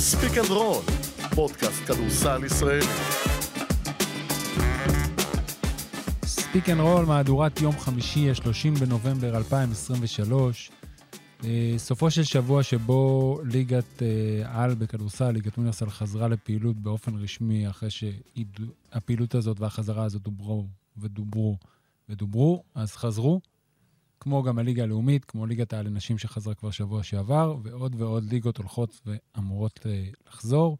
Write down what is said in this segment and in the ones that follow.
Speak and Roll, פודקאסט כדורסל ישראלי. Speak and Roll, מהדורת יום חמישי, ה-30 בנובמבר 2023. אה, סופו של שבוע שבו ליגת אה, על בכדורסל, ליגת אוניברסל, חזרה לפעילות באופן רשמי, אחרי שהפעילות הזאת והחזרה הזאת דוברו ודוברו ודוברו, אז חזרו. כמו גם הליגה הלאומית, כמו ליגת העל לנשים שחזרה כבר שבוע שעבר, ועוד ועוד ליגות הולכות ואמורות אה, לחזור.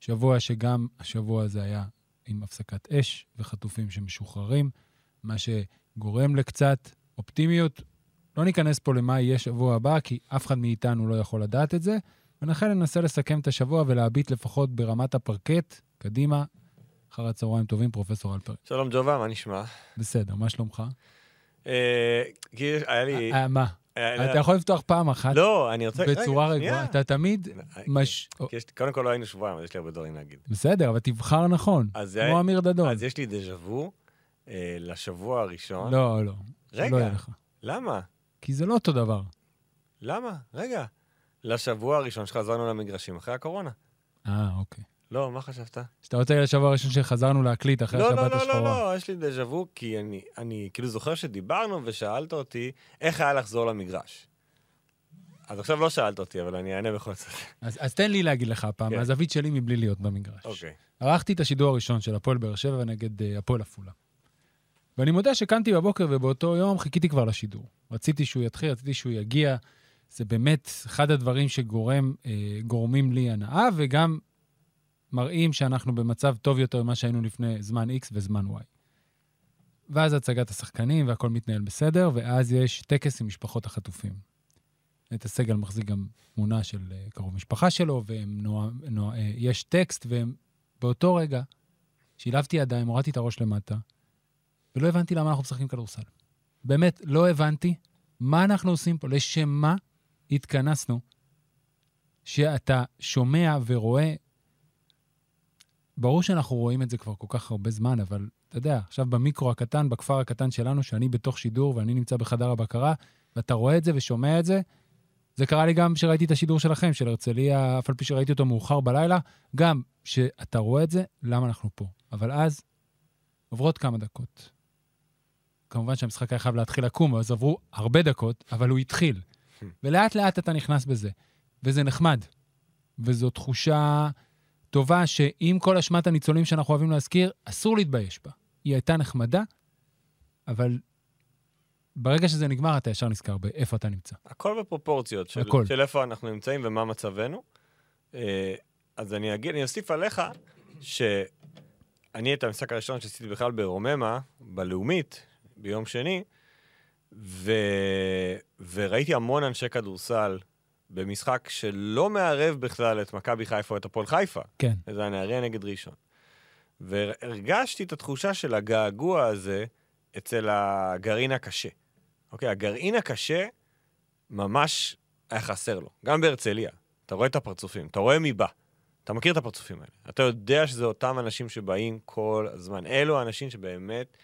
שבוע שגם השבוע הזה היה עם הפסקת אש וחטופים שמשוחררים, מה שגורם לקצת אופטימיות. לא ניכנס פה למה יהיה שבוע הבא, כי אף אחד מאיתנו לא יכול לדעת את זה, ולכן ננסה לסכם את השבוע ולהביט לפחות ברמת הפרקט. קדימה, אחר הצהריים טובים, פרופסור אלפר. שלום ג'ובה, מה נשמע? בסדר, מה שלומך? אה, כי היה לי... אה, מה? אתה יכול לפתוח פעם אחת לא, אני רוצה... בצורה רגע, רגועה. אתה תמיד מש... קודם כל לא היינו שבועיים, אז יש לי הרבה דברים להגיד. בסדר, אבל תבחר נכון, כמו אמיר דדון. אז יש לי דז'ה וו אה, לשבוע הראשון. לא, לא. רגע. יהיה לך. למה? כי זה לא אותו דבר. למה? רגע. לשבוע הראשון שחזרנו למגרשים אחרי הקורונה. אה, אוקיי. לא, מה חשבת? שאתה רוצה להגיד לשבוע הראשון שחזרנו להקליט אחרי לא, השבת לא, לא, השחורה. לא, לא, יש לי דז'ה וו, כי אני, אני כאילו זוכר שדיברנו ושאלת אותי איך היה לחזור למגרש. אז עכשיו לא שאלת אותי, אבל אני אענה בכל זאת. אז, אז תן לי להגיד לך הפעם, כן. מהזווית שלי מבלי להיות במגרש. אוקיי. ערכתי את השידור הראשון של הפועל באר שבע נגד אה, הפועל עפולה. ואני מודה שקמתי בבוקר ובאותו יום חיכיתי כבר לשידור. רציתי שהוא יתחיל, רציתי שהוא יגיע. זה באמת אחד הדברים שגורם, אה, לי הנאה, וגם מראים שאנחנו במצב טוב יותר ממה שהיינו לפני זמן X וזמן Y. ואז הצגת השחקנים והכל מתנהל בסדר, ואז יש טקס עם משפחות החטופים. נטע סגל מחזיק גם תמונה של אה, קרוב משפחה שלו, ויש טקסט, והם באותו רגע שילבתי ידיים, הורדתי את הראש למטה, ולא הבנתי למה אנחנו משחקים כדורסל. באמת, לא הבנתי מה אנחנו עושים פה, לשם מה התכנסנו, שאתה שומע ורואה, ברור שאנחנו רואים את זה כבר כל כך הרבה זמן, אבל אתה יודע, עכשיו במיקרו הקטן, בכפר הקטן שלנו, שאני בתוך שידור ואני נמצא בחדר הבקרה, ואתה רואה את זה ושומע את זה, זה קרה לי גם כשראיתי את השידור שלכם, של הרצליה, אף על פי שראיתי אותו מאוחר בלילה, גם שאתה רואה את זה, למה אנחנו פה. אבל אז עוברות כמה דקות. כמובן שהמשחק היה חייב להתחיל לקום, אז עברו הרבה דקות, אבל הוא התחיל. ולאט לאט אתה נכנס בזה, וזה נחמד. וזו תחושה טובה שעם כל אשמת הניצולים שאנחנו אוהבים להזכיר, אסור להתבייש בה. היא הייתה נחמדה, אבל ברגע שזה נגמר, אתה ישר נזכר באיפה אתה נמצא. הכל בפרופורציות של, הכל. של איפה אנחנו נמצאים ומה מצבנו. אה, אז אני אגיד, אני אוסיף עליך, שאני את המשחק הראשון שעשיתי בכלל ברוממה, בלאומית, ביום שני, ו... וראיתי המון אנשי כדורסל במשחק שלא מערב בכלל את מכבי חיפה או את הפועל חיפה. כן. זה היה נהריה נגד ראשון. והרגשתי את התחושה של הגעגוע הזה אצל הגרעין הקשה. אוקיי, הגרעין הקשה ממש היה חסר לו. גם בהרצליה. אתה רואה את הפרצופים, אתה רואה מי בא. אתה מכיר את הפרצופים האלה. אתה יודע שזה אותם אנשים שבאים כל הזמן. אלו האנשים שבאמת,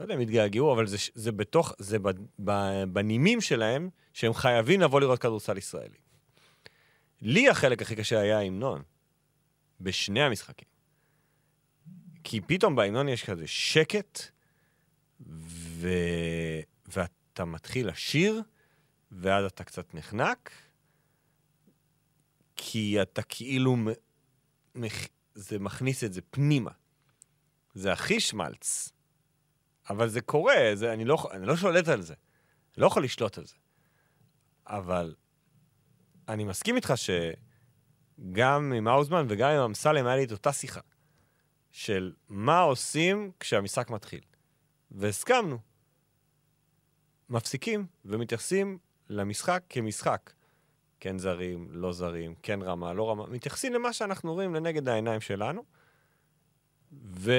לא יודע אם התגעגעו, אבל זה, זה בתוך, זה בנימים שלהם, שהם חייבים לבוא לראות כדורסל ישראלי. לי החלק הכי קשה היה ההמנון, בשני המשחקים. כי פתאום בהמנון יש כזה שקט, ו... ואתה מתחיל לשיר, ואז אתה קצת נחנק, כי אתה כאילו... מח... זה מכניס את זה פנימה. זה הכי שמלץ, אבל זה קורה, זה, אני, לא, אני לא שולט על זה. אני לא יכול לשלוט על זה. אבל אני מסכים איתך שגם עם האוזמן וגם עם אמסלם היה לי את אותה שיחה. של מה עושים כשהמשחק מתחיל. והסכמנו. מפסיקים ומתייחסים למשחק כמשחק. כן זרים, לא זרים, כן רמה, לא רמה. מתייחסים למה שאנחנו רואים לנגד העיניים שלנו, ו...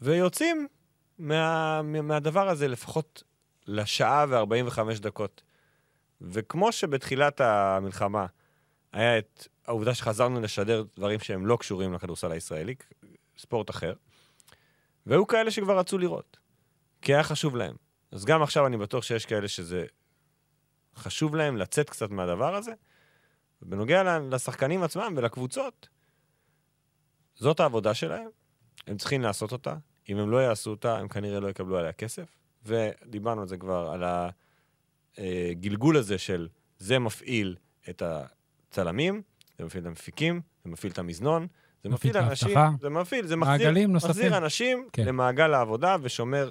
ויוצאים מה... מהדבר הזה לפחות לשעה ו-45 דקות. וכמו שבתחילת המלחמה היה את העובדה שחזרנו לשדר דברים שהם לא קשורים לכדורסל הישראלי, ספורט אחר, והיו כאלה שכבר רצו לראות, כי היה חשוב להם. אז גם עכשיו אני בטוח שיש כאלה שזה חשוב להם לצאת קצת מהדבר הזה, בנוגע לשחקנים עצמם ולקבוצות, זאת העבודה שלהם, הם צריכים לעשות אותה. אם הם לא יעשו אותה, הם כנראה לא יקבלו עליה כסף. ודיברנו על זה כבר, על הגלגול הזה של זה מפעיל את הצלמים, זה מפעיל את המפיקים, זה מפעיל את המזנון, זה מפעיל את אנשים, האבטחה. זה מפעיל, זה מחזיר. מחזיר אנשים כן. למעגל העבודה ושומר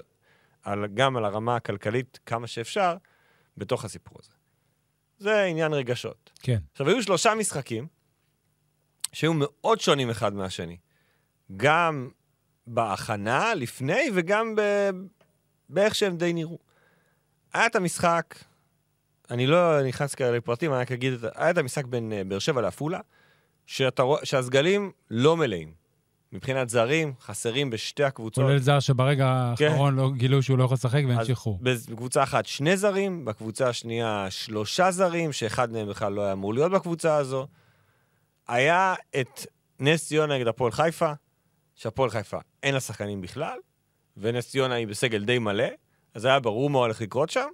על, גם על הרמה הכלכלית כמה שאפשר בתוך הסיפור הזה. זה עניין רגשות. כן. עכשיו, היו שלושה משחקים שהיו מאוד שונים אחד מהשני. גם בהכנה, לפני, וגם ב... באיך שהם די נראו. היה את המשחק, אני לא נכנס כרגע לפרטים, אני רק אגיד, את- היה את המשחק בין אה, באר שבע לעפולה, שהסגלים לא מלאים. מבחינת זרים, חסרים בשתי הקבוצות. כולל זר שברגע כן. האחרון לא גילו שהוא לא יכול לשחק והמשיכו. אז בקבוצה אחת שני זרים, בקבוצה השנייה שלושה זרים, שאחד מהם בכלל לא היה אמור להיות בקבוצה הזו. היה את נס ציונה נגד הפועל חיפה, שהפועל חיפה אין לה שחקנים בכלל, ונס ציונה היא בסגל די מלא, אז היה ברור מה הולך לקרות שם.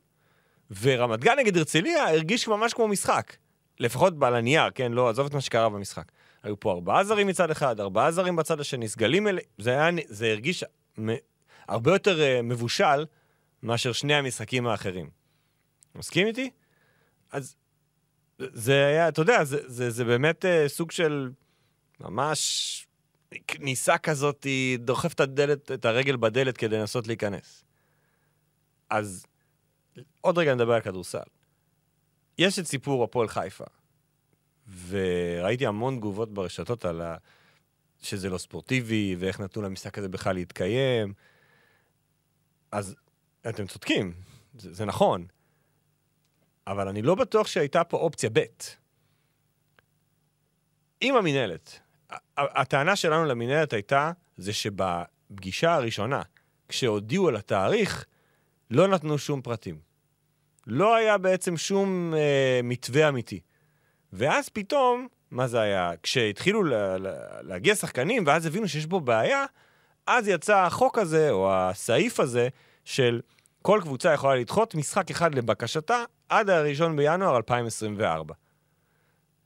ורמת גן נגד הרצליה הרגיש ממש כמו משחק. לפחות על הנייר, כן? לא, עזוב את מה שקרה במשחק. היו פה ארבעה זרים מצד אחד, ארבעה זרים בצד השני, סגלים אלה, זה, היה, זה הרגיש מ, הרבה יותר uh, מבושל מאשר שני המשחקים האחרים. מסכים איתי? אז זה היה, אתה יודע, זה, זה, זה באמת uh, סוג של ממש כניסה כזאת, דוחפת את הדלת, את הרגל בדלת כדי לנסות להיכנס. אז עוד רגע נדבר על כדורסל. יש את סיפור הפועל חיפה, וראיתי המון תגובות ברשתות על ה... שזה לא ספורטיבי, ואיך נתנו למשחק הזה בכלל להתקיים. אז אתם צודקים, זה, זה נכון, אבל אני לא בטוח שהייתה פה אופציה ב'. עם המינהלת, הטענה שלנו למינהלת הייתה, זה שבפגישה הראשונה, כשהודיעו על התאריך, לא נתנו שום פרטים. לא היה בעצם שום אה, מתווה אמיתי. ואז פתאום, מה זה היה? כשהתחילו לה, להגיע שחקנים, ואז הבינו שיש בו בעיה, אז יצא החוק הזה, או הסעיף הזה, של כל קבוצה יכולה לדחות משחק אחד לבקשתה עד הראשון בינואר 2024.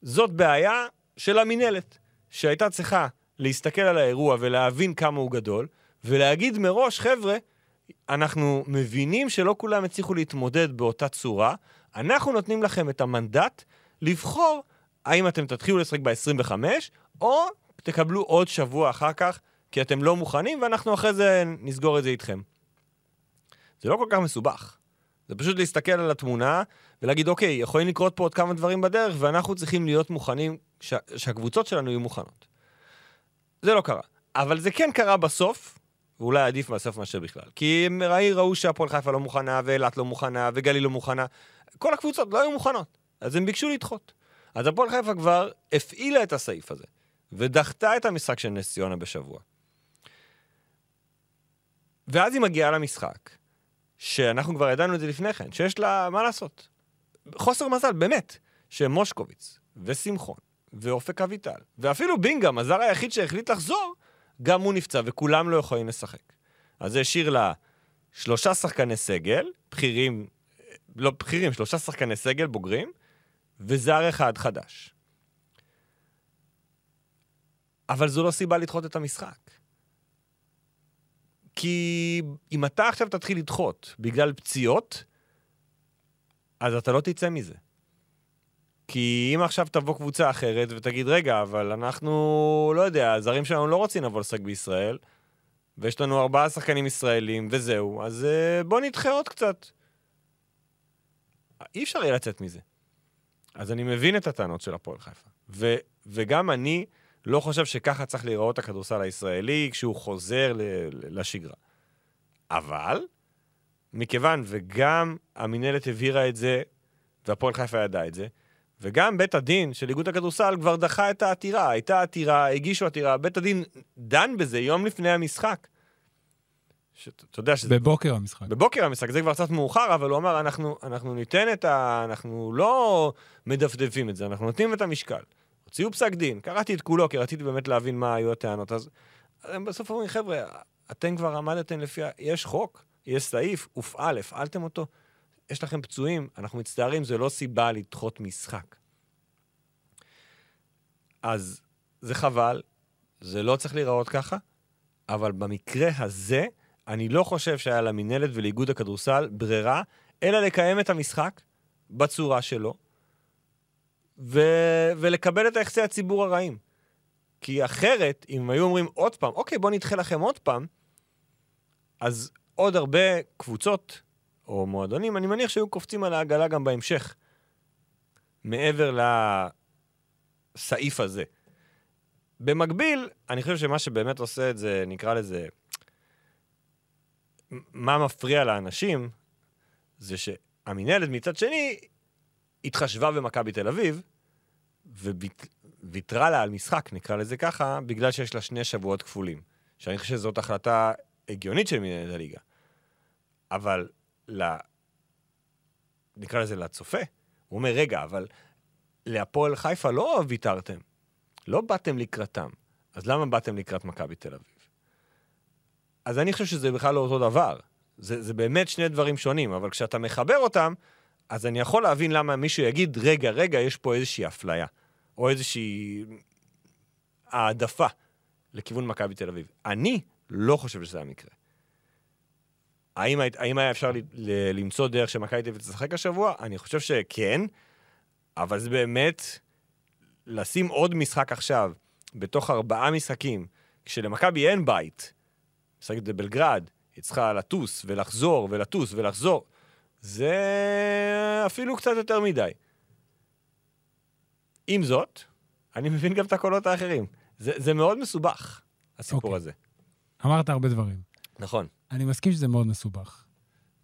זאת בעיה של המינהלת, שהייתה צריכה להסתכל על האירוע ולהבין כמה הוא גדול, ולהגיד מראש, חבר'ה, אנחנו מבינים שלא כולם הצליחו להתמודד באותה צורה, אנחנו נותנים לכם את המנדט לבחור האם אתם תתחילו לשחק ב-25, או תקבלו עוד שבוע אחר כך, כי אתם לא מוכנים, ואנחנו אחרי זה נסגור את זה איתכם. זה לא כל כך מסובך. זה פשוט להסתכל על התמונה ולהגיד, אוקיי, יכולים לקרות פה עוד כמה דברים בדרך, ואנחנו צריכים להיות מוכנים, שה, שהקבוצות שלנו יהיו מוכנות. זה לא קרה. אבל זה כן קרה בסוף, ואולי עדיף בסוף מאשר בכלל. כי הם ראי, ראו שהפועל חיפה לא מוכנה, ואילת לא מוכנה, וגליל לא מוכנה. כל הקבוצות לא היו מוכנות. אז הם ביקשו לדחות. אז הפועל חיפה כבר הפעילה את הסעיף הזה, ודחתה את המשחק של נס ציונה בשבוע. ואז היא מגיעה למשחק, שאנחנו כבר ידענו את זה לפני כן, שיש לה מה לעשות. חוסר מזל, באמת, שמושקוביץ ושמחון ואופק אביטל, ואפילו בינגהם, הזר היחיד שהחליט לחזור, גם הוא נפצע וכולם לא יכולים לשחק. אז זה השאיר לה שלושה שחקני סגל, בכירים, לא בכירים, שלושה שחקני סגל בוגרים, וזר אחד חדש. אבל זו לא סיבה לדחות את המשחק. כי אם אתה עכשיו תתחיל לדחות בגלל פציעות, אז אתה לא תצא מזה. כי אם עכשיו תבוא קבוצה אחרת ותגיד, רגע, אבל אנחנו, לא יודע, הזרים שלנו לא רוצים לבוא לשחק בישראל, ויש לנו ארבעה שחקנים ישראלים, וזהו, אז uh, בוא נדחה עוד קצת. אי אפשר יהיה לצאת מזה. אז אני מבין את הטענות של הפועל חיפה. ו- וגם אני לא חושב שככה צריך להיראות הכדורסל הישראלי כשהוא חוזר ל- לשגרה. אבל, מכיוון וגם המינהלת הבהירה את זה, והפועל חיפה ידע את זה, וגם בית הדין של איגוד הכדורסל כבר דחה את העתירה. הייתה עתירה, הגישו עתירה, בית הדין דן בזה יום לפני המשחק. שאתה אתה יודע שזה... בבוקר המשחק. בבוקר המשחק, זה כבר קצת מאוחר, אבל הוא אמר, אנחנו, אנחנו ניתן את ה... אנחנו לא מדפדפים את זה, אנחנו נותנים את המשקל. הוציאו פסק דין, קראתי את כולו, כי רציתי באמת להבין מה היו הטענות. אז הם בסוף אומרים, חבר'ה, אתם כבר עמדתם לפי ה... יש חוק, יש סעיף, הופעל, הפעלתם אותו, יש לכם פצועים, אנחנו מצטערים, זה לא סיבה לדחות משחק. אז זה חבל, זה לא צריך להיראות ככה, אבל במקרה הזה, אני לא חושב שהיה למינהלת ולאיגוד הכדורסל ברירה, אלא לקיים את המשחק בצורה שלו, ו... ולקבל את היחסי הציבור הרעים. כי אחרת, אם היו אומרים עוד פעם, אוקיי, בואו נדחה לכם עוד פעם, אז עוד הרבה קבוצות או מועדונים, אני מניח שהיו קופצים על העגלה גם בהמשך, מעבר לסעיף הזה. במקביל, אני חושב שמה שבאמת עושה את זה, נקרא לזה, מה מפריע לאנשים, זה שהמינהלת מצד שני התחשבה במכבי תל אביב, וויתרה לה על משחק, נקרא לזה ככה, בגלל שיש לה שני שבועות כפולים. שאני חושב שזאת החלטה הגיונית של מנהלת הליגה. אבל ל... נקרא לזה לצופה, הוא אומר, רגע, אבל להפועל חיפה לא ויתרתם, לא באתם לקראתם, אז למה באתם לקראת מכבי תל אביב? אז אני חושב שזה בכלל לא אותו דבר. זה, זה באמת שני דברים שונים, אבל כשאתה מחבר אותם, אז אני יכול להבין למה מישהו יגיד, רגע, רגע, יש פה איזושהי אפליה, או איזושהי העדפה לכיוון מכבי תל אביב. אני לא חושב שזה המקרה. האם, האם היה אפשר ל, ל, למצוא דרך שמכבי תל אביב תשחק השבוע? אני חושב שכן, אבל זה באמת לשים עוד משחק עכשיו, בתוך ארבעה משחקים, כשלמכבי אין בית, משחקת בבלגרד, היא צריכה לטוס ולחזור ולטוס ולחזור, זה אפילו קצת יותר מדי. עם זאת, אני מבין גם את הקולות האחרים. זה, זה מאוד מסובך, הסיפור okay. אוקיי. הזה. אמרת הרבה דברים. נכון. אני מסכים שזה מאוד מסובך.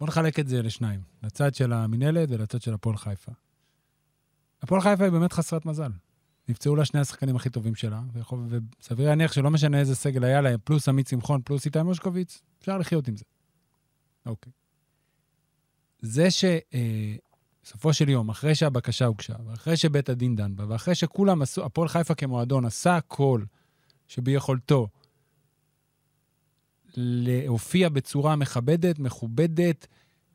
בוא נחלק את זה לשניים, לצד של המינהלת ולצד של הפועל חיפה. הפועל חיפה היא באמת חסרת מזל. נפצעו לה שני השחקנים הכי טובים שלה, וסביר להניח שלא משנה איזה סגל היה להם, פלוס עמית שמחון, פלוס איתי מושקוביץ, אפשר לחיות עם זה. אוקיי. זה שבסופו אה, של יום, אחרי שהבקשה הוגשה, ואחרי שבית הדין דן בה, ואחרי שכולם עשו, הפועל חיפה כמועדון עשה הכל שביכולתו להופיע בצורה מכבדת, מכובדת,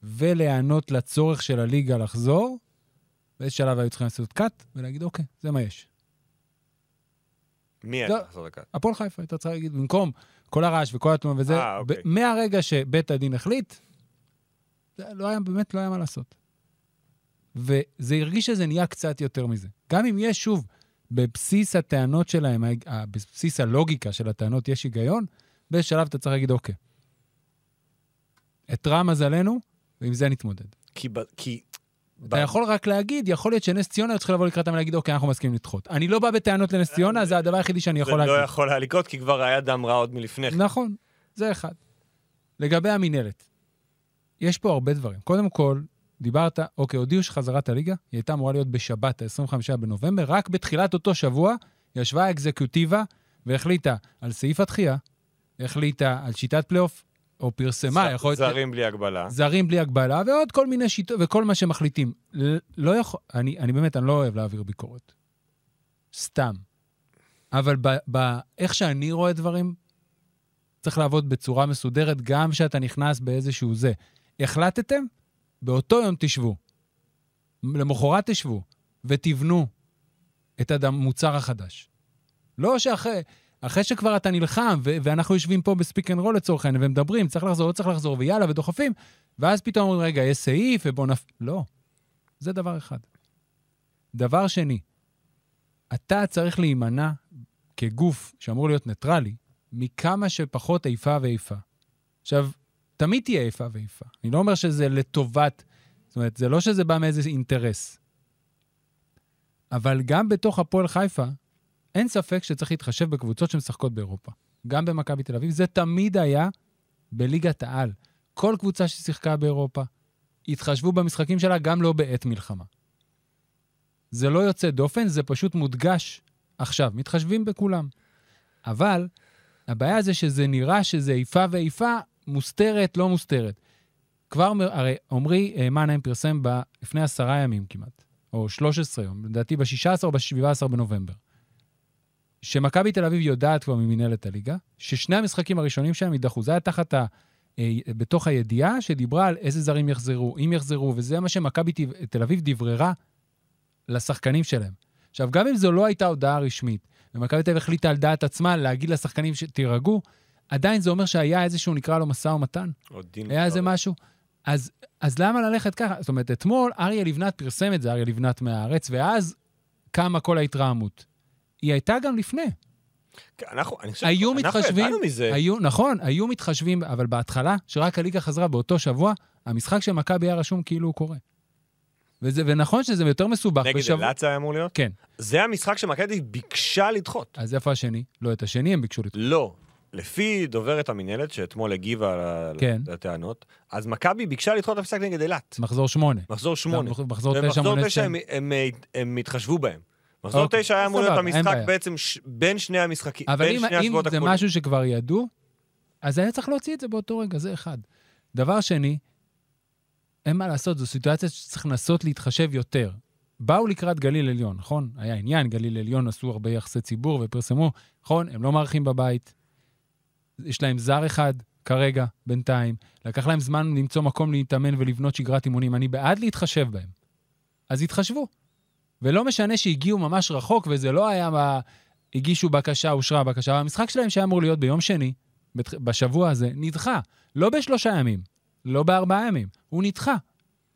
ולהיענות לצורך של הליגה לחזור, באיזה שלב היו צריכים לעשות קאט ולהגיד, אוקיי, זה מה יש. מי היה צריך לעשות הקאט? הפועל חיפה, הייתה צריכה להגיד, במקום כל הרעש וכל התנועה וזה, 아, אה, אוקיי. מהרגע שבית הדין החליט, זה לא היה, באמת לא היה מה לעשות. וזה הרגיש שזה נהיה קצת יותר מזה. גם אם יש, שוב, בבסיס הטענות שלהם, בבסיס הלוגיקה של הטענות יש היגיון, באיזה שלב אתה צריך להגיד, אוקיי, אתרע מזלנו, ועם זה נתמודד. כי, כי אתה יכול רק להגיד, יכול להיות שנס ציונה היו צריכים לבוא לקראתם ולהגיד, אוקיי, אנחנו מסכימים לדחות. אני לא בא בטענות לנס ציונה, זה הדבר היחידי שאני יכול להגיד. זה לא יכול היה לקרות, כי כבר היה דם רע עוד מלפני כן. נכון, זה אחד. לגבי המינהלת, יש פה הרבה דברים. קודם כל, דיברת, אוקיי, הודיעו שחזרת הליגה, היא הייתה אמורה להיות בשבת, ה-25 בנובמבר, רק בתחילת אותו שבוע ישבה האקזקוטיבה והחליטה על סעיף התחייה, החליטה על שיטת פלייאוף, או פרסמה, יכול להיות... זרים בלי הגבלה. זרים בלי הגבלה, ועוד כל מיני שיטות, וכל מה שמחליטים. לא יכול... אני, אני באמת, אני לא אוהב להעביר ביקורת. סתם. אבל באיך שאני רואה דברים, צריך לעבוד בצורה מסודרת, גם כשאתה נכנס באיזשהו זה. החלטתם? באותו יום תשבו. למחרת תשבו, ותבנו את המוצר החדש. לא שאחרי... אחרי שכבר אתה נלחם, ו- ואנחנו יושבים פה ב-Speak and Roll לצורך העניין, ומדברים, צריך לחזור, לא צריך לחזור, ויאללה, ודוחפים, ואז פתאום אומרים, רגע, יש סעיף, ובוא נפ... לא. זה דבר אחד. דבר שני, אתה צריך להימנע כגוף שאמור להיות ניטרלי, מכמה שפחות איפה ואיפה. עכשיו, תמיד תהיה איפה ואיפה. אני לא אומר שזה לטובת, זאת אומרת, זה לא שזה בא מאיזה אינטרס. אבל גם בתוך הפועל חיפה, אין ספק שצריך להתחשב בקבוצות שמשחקות באירופה. גם במכבי תל אביב. זה תמיד היה בליגת העל. כל קבוצה ששיחקה באירופה, התחשבו במשחקים שלה גם לא בעת מלחמה. זה לא יוצא דופן, זה פשוט מודגש עכשיו. מתחשבים בכולם. אבל הבעיה זה שזה נראה שזה איפה ואיפה, מוסתרת, לא מוסתרת. כבר, הרי עמרי אה, מנהיים פרסם ב, לפני עשרה ימים כמעט, או 13 יום, לדעתי ב-16 או ב-17 בנובמבר. שמכבי תל אביב יודעת כבר ממנהלת הליגה, ששני המשחקים הראשונים שלהם יידחו. זה היה תחת ה... אה, בתוך הידיעה שדיברה על איזה זרים יחזרו, אם יחזרו, וזה מה שמכבי תל אביב דבררה לשחקנים שלהם. עכשיו, גם אם זו לא הייתה הודעה רשמית, ומכבי תל אביב החליטה על דעת עצמה להגיד לשחקנים שתירגעו, עדיין זה אומר שהיה איזשהו, נקרא לו משא ומתן. היה איזה. משהו. אז, אז למה ללכת ככה? זאת אומרת, אתמול אריה לבנת פרסם את זה, אריה לבנת מהארץ, ואז קמה כל ההתרעמות. היא הייתה גם לפני. כן, אנחנו, אני חושב, היו אנחנו מתחשבים, ידענו מזה. היו, נכון, היו מתחשבים, אבל בהתחלה, שרק הליגה חזרה באותו שבוע, המשחק של מכבי היה רשום כאילו הוא קורה. וזה, ונכון שזה יותר מסובך. נגד בשבוע- אילת זה היה אמור להיות? כן. זה המשחק שמכבי ביקשה לדחות. אז איפה השני? לא, את השני הם ביקשו לדחות. לא. לפי דוברת המינהלת, שאתמול הגיבה כן. לטענות, אז מכבי ביקשה לדחות את המשחק נגד אילת. מחזור שמונה. מחזור שמונה. מחזור תשע מונה תשע שתיים. הם, הם, הם התחשבו בהם. מחזור אוקיי, תשע היה אמור להיות המשחק. בעצם ש... בין שני המשחקים, אבל בין אם, שני אם השבועות זה הקבולים. משהו שכבר ידעו, אז היה צריך להוציא את זה באותו רגע, זה אחד. דבר שני, אין מה לעשות, זו סיטואציה שצריך לנסות להתחשב יותר. באו לקראת גליל עליון, נכון? היה עניין, גליל עליון עשו הרבה יחסי ציבור ופרסמו, נכון? הם לא מארחים בבית. יש להם זר אחד כרגע, בינתיים. לקח להם זמן למצוא מקום להתאמן ולבנות שגרת אימונים. אני בעד להתחשב בהם. אז התחשבו. ולא משנה שהגיעו ממש רחוק, וזה לא היה מה... הגישו בקשה, אושרה בקשה. המשחק שלהם שהיה אמור להיות ביום שני, בשבוע הזה, נדחה. לא בשלושה ימים, לא בארבעה ימים, הוא נדחה.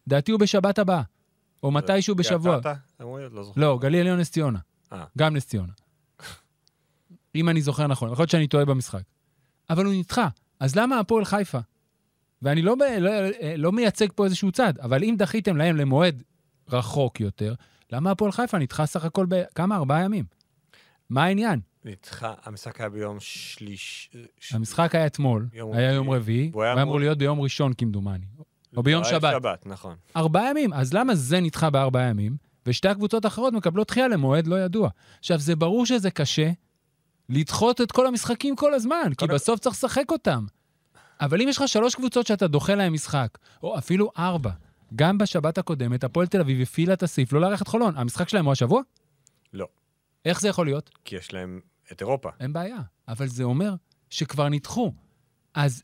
דעתי הוא בשבת הבאה, או מתישהו בשבוע. לא. לא, גליל עליון נס ציונה. אה. גם נס ציונה. אם אני זוכר נכון, יכול להיות שאני טועה במשחק. אבל הוא נדחה, אז למה הפועל חיפה? ואני לא, לא, לא מייצג פה איזשהו צד, אבל אם דחיתם להם למועד רחוק יותר, למה הפועל חיפה נדחה סך הכל בכמה? ארבעה ימים. מה העניין? נדחה, המשחק היה ביום שליש... המשחק היה אתמול, יום היה. יום רביעי, הוא היה אמור- להיות ביום ראשון כמדומני. או ביום לא, היה שבת. שבת, נכון. ארבעה ימים, אז למה זה נדחה בארבעה ימים, ושתי הקבוצות האחרות מקבלות דחייה למועד לא ידוע? עכשיו, זה ברור שזה קשה לדחות את כל המשחקים כל הזמן, כי בסוף צריך לשחק אותם. אבל אם יש לך שלוש קבוצות שאתה דוחה להם משחק, או אפילו ארבע, גם בשבת הקודמת, הפועל תל אביב הפעילה את הסעיף לא לארח את חולון. המשחק שלהם הוא השבוע? לא. איך זה יכול להיות? כי יש להם את אירופה. אין בעיה. אבל זה אומר שכבר נדחו. אז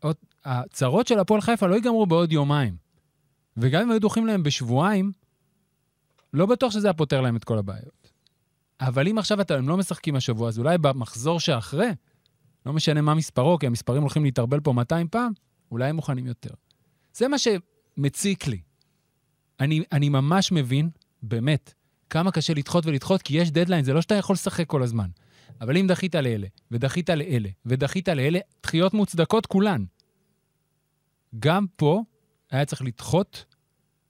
עוד, הצרות של הפועל חיפה לא ייגמרו בעוד יומיים. וגם אם היו דוחים להם בשבועיים, לא בטוח שזה היה פותר להם את כל הבעיות. אבל אם עכשיו הם לא משחקים השבוע, אז אולי במחזור שאחרי, לא משנה מה מספרו, כי המספרים הולכים להתערבל פה 200 פעם, אולי הם מוכנים יותר. זה מה שמציק לי. אני, אני ממש מבין, באמת, כמה קשה לדחות ולדחות, כי יש דדליין, זה לא שאתה יכול לשחק כל הזמן. אבל אם דחית לאלה, ודחית לאלה, ודחית לאלה, דחיות מוצדקות כולן. גם פה היה צריך לדחות,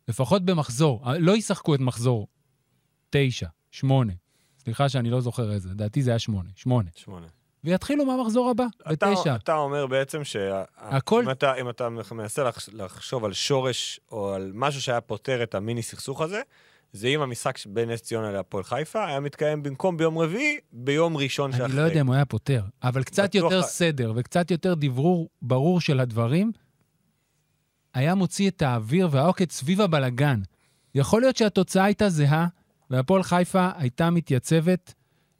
לפחות במחזור. לא ישחקו את מחזור תשע, שמונה. סליחה שאני לא זוכר איזה, לדעתי זה היה שמונה. שמונה. שמונה. ויתחילו מהמחזור הבא, אתה, בתשע. אתה אומר בעצם שאם אתה, אם אתה מנסה לחש- לחשוב על שורש או על משהו שהיה פותר את המיני סכסוך הזה, זה אם המשחק בין נס ציונה להפועל חיפה היה מתקיים במקום ביום רביעי, ביום ראשון שאחרי. אני לא יודע אם הוא היה פותר, אבל קצת בטוח- יותר סדר וקצת יותר דברור ברור של הדברים, היה מוציא את האוויר והעוקץ סביב הבלגן. יכול להיות שהתוצאה הייתה זהה, והפועל חיפה הייתה מתייצבת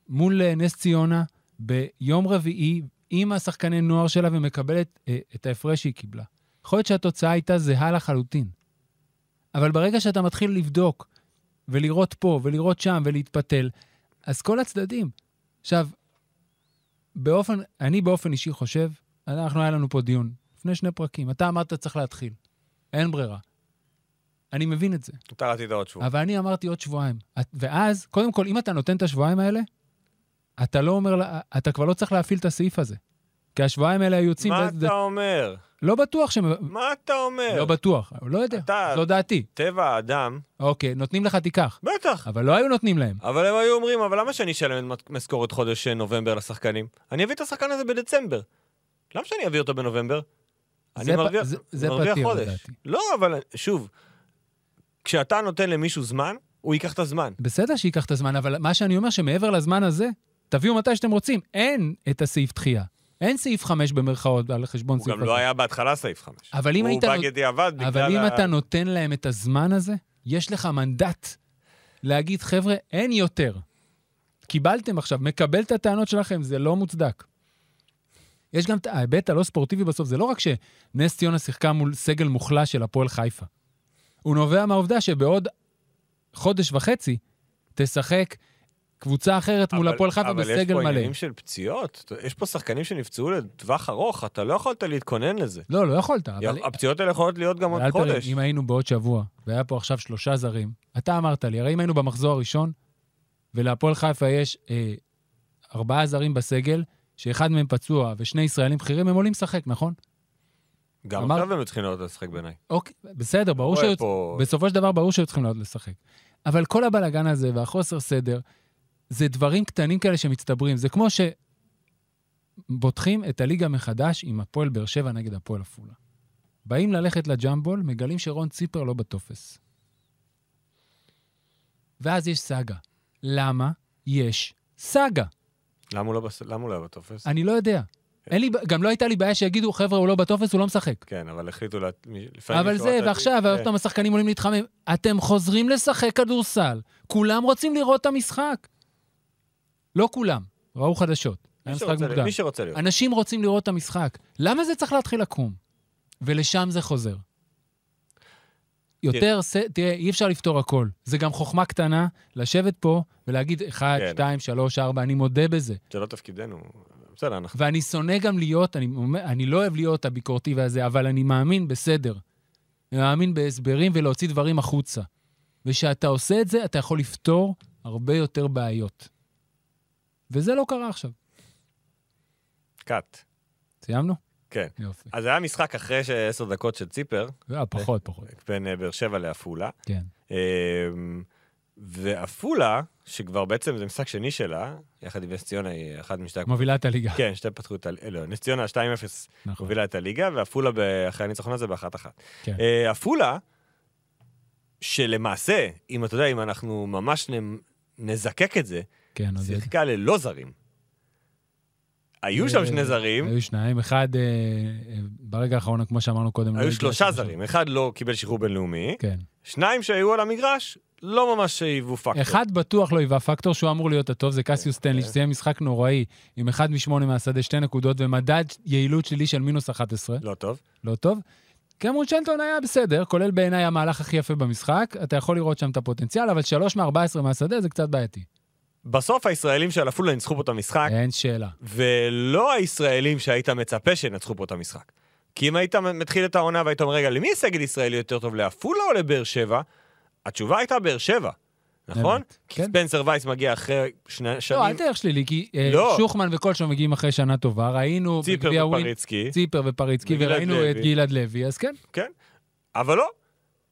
מול אה, נס ציונה ביום רביעי עם השחקני נוער שלה ומקבלת אה, את ההפרש שהיא קיבלה. יכול להיות שהתוצאה הייתה זהה לחלוטין. אבל ברגע שאתה מתחיל לבדוק ולראות פה ולראות שם ולהתפתל, אז כל הצדדים. עכשיו, באופן, אני באופן אישי חושב, אנחנו, היה לנו פה דיון לפני שני פרקים. אתה אמרת צריך להתחיל. אין ברירה. אני מבין את זה. אתה רצית עוד שבוע. אבל אני אמרתי עוד שבועיים. ואז, קודם כל, אם אתה נותן את השבועיים האלה, אתה לא אומר, אתה כבר לא צריך להפעיל את הסעיף הזה. כי השבועיים האלה היו יוצאים... מה אתה אומר? לא בטוח שהם... מה אתה אומר? לא בטוח, לא יודע, אתה- זו דעתי. טבע האדם, אוקיי, נותנים לך, תיקח. בטח. אבל לא היו נותנים להם. אבל הם היו אומרים, אבל למה שאני אשלם את משכורת חודש אה, נובמבר לשחקנים? אני אביא את השחקן הזה בדצמבר. למה שאני אביא אותו בנובמבר? אני פ- מרוויח, זה- זה מרוויח פתיר, חודש. לדעתי. לא, אבל שוב, כשאתה נותן למישהו זמן, הוא ייקח את הזמן. בסדר שייקח את הזמן, אבל מה שאני אומר שמעבר לזמן הזה, תביאו מתי שאתם רוצים. אין את הסעיף דחייה. אין סעיף 5 במרכאות על חשבון הוא סעיף גם לא היה בהתחלה סעיף 5. אבל אם הוא היית בא נות- בדיעבד בגלל אבל אם. אתה נותן להם את הזמן הזה, יש לך מנדט להגיד, חבר'ה, אין יותר. קיבלתם עכשיו, מקבל את הטענות שלכם, זה לא מוצדק. יש גם את ההיבט הלא ספורטיבי בסוף, זה לא רק שנס ציונה שיחקה מול סגל מוחלש של הפועל חיפה. הוא נובע מהעובדה שבעוד חודש וחצי תשחק קבוצה אחרת מול אבל- הפועל חיפה אבל בסגל יש פה מלא. עניינים של פציעות, יש פה שחקנים שנפצעו לטווח ארוך, אתה לא יכולת להתכונן לזה. לא, לא יכולת, אבל... הפציעות האלה יכולות להיות גם עוד חודש. אם היינו בעוד שבוע, והיה פה עכשיו שלושה זרים, אתה אמרת לי, הרי אם היינו במחזור הראשון, ולהפועל חיפה יש אה, ארבעה זרים בסגל, שאחד מהם פצוע ושני ישראלים בכירים, הם עולים לשחק, נכון? גם אמר- עכשיו הם צריכים לעלות לשחק בעיניי. אוקיי, בסדר, ברור שהיו... פה- בסופו של דבר ברור שהיו צריכים לעלות לשחק. אבל כל הבלאגן הזה והחוסר סדר, זה דברים קטנים כאלה שמצטברים. זה כמו שבוטחים את הליגה מחדש עם הפועל באר שבע נגד הפועל עפולה. באים ללכת לג'מבול, מגלים שרון ציפר לא בטופס. ואז יש סאגה. למה יש סאגה? למה הוא לא בס- למה הוא לא היה בטופס? אני לא יודע. אין לי, גם לא הייתה לי בעיה שיגידו, חבר'ה, הוא לא בטופס, הוא לא משחק. כן, אבל החליטו... לה- אבל זה, ועכשיו, כן. עוד פעם השחקנים עולים להתחמם. אתם חוזרים לשחק כדורסל. כולם רוצים לראות את המשחק. לא כולם, ראו חדשות. היה מי משחק שרוצה- מוקדם. מי שרוצה להיות. אנשים רוצים לראות את המשחק. למה זה צריך להתחיל לקום? ולשם זה חוזר. יותר, ס... תראה, אי אפשר לפתור הכל. זה גם חוכמה קטנה לשבת פה ולהגיד 1, כן. 2, 3, 4, אני מודה בזה. זה לא תפקידנו. בסדר, אנחנו... ואני שונא גם להיות, אני, אני לא אוהב להיות הביקורתי והזה, אבל אני מאמין בסדר. אני מאמין בהסברים ולהוציא דברים החוצה. וכשאתה עושה את זה, אתה יכול לפתור הרבה יותר בעיות. וזה לא קרה עכשיו. קאט. סיימנו? כן. יופי. אז היה משחק אחרי עשר דקות של ציפר, אה, פחות, פחות. בין אה, באר שבע לעפולה. כן. אמ, ועפולה, שכבר בעצם זה משחק שני שלה, יחד עם נס ציונה, היא אחת משתי... מובילה את הליגה. כן, שתי פתחו את הליגה. לא, נס ציונה 2-0 נכון. מובילה את הליגה, ועפולה אחרי הניצחון הזה באחת אחת. כן. אה, עפולה, שלמעשה, אם אתה יודע, אם אנחנו ממש נ- נזקק את זה, כן, עודד. שיחקה ללא זרים. היו שם אה, שני זרים, היו שניים. אחד, אה, אה, ברגע האחרון, כמו שאמרנו קודם, לא היו שלושה. זרים. אחד לא קיבל שחרור בינלאומי, כן. שניים שהיו על המגרש, לא ממש היוו פקטור. אחד בטוח לא היווה פקטור שהוא אמור להיות הטוב, זה קסיוס סטנלי, כן. שסיים משחק נוראי, עם אחד משמונה מהשדה, שתי נקודות, ומדד יעילות שלי של מינוס 11, לא טוב. לא טוב. קמרון שלטון היה בסדר, כולל בעיניי המהלך הכי יפה במשחק, אתה יכול לראות שם את הפוטנציאל, אבל שלוש מ-14 מהשדה זה קצת בעייתי. בסוף הישראלים של עפולה ניצחו פה את המשחק, אין שאלה. ולא הישראלים שהיית מצפה שינצחו פה את המשחק. כי אם היית מתחיל את העונה והיית אומר, רגע, למי סגל ישראלי יותר טוב, לעפולה או לבאר שבע? התשובה הייתה באר שבע, נכון? כי כן. ספנסר וייס מגיע אחרי שני לא, שנים, אל תלך שלילי, כי אה, לא. שוחמן וקולשון מגיעים אחרי שנה טובה, ראינו ציפר בגביע ווין- ופריצקי, ציפר ופריצקי, וראינו לוי. את גלעד לוי, אז כן, כן. אבל לא,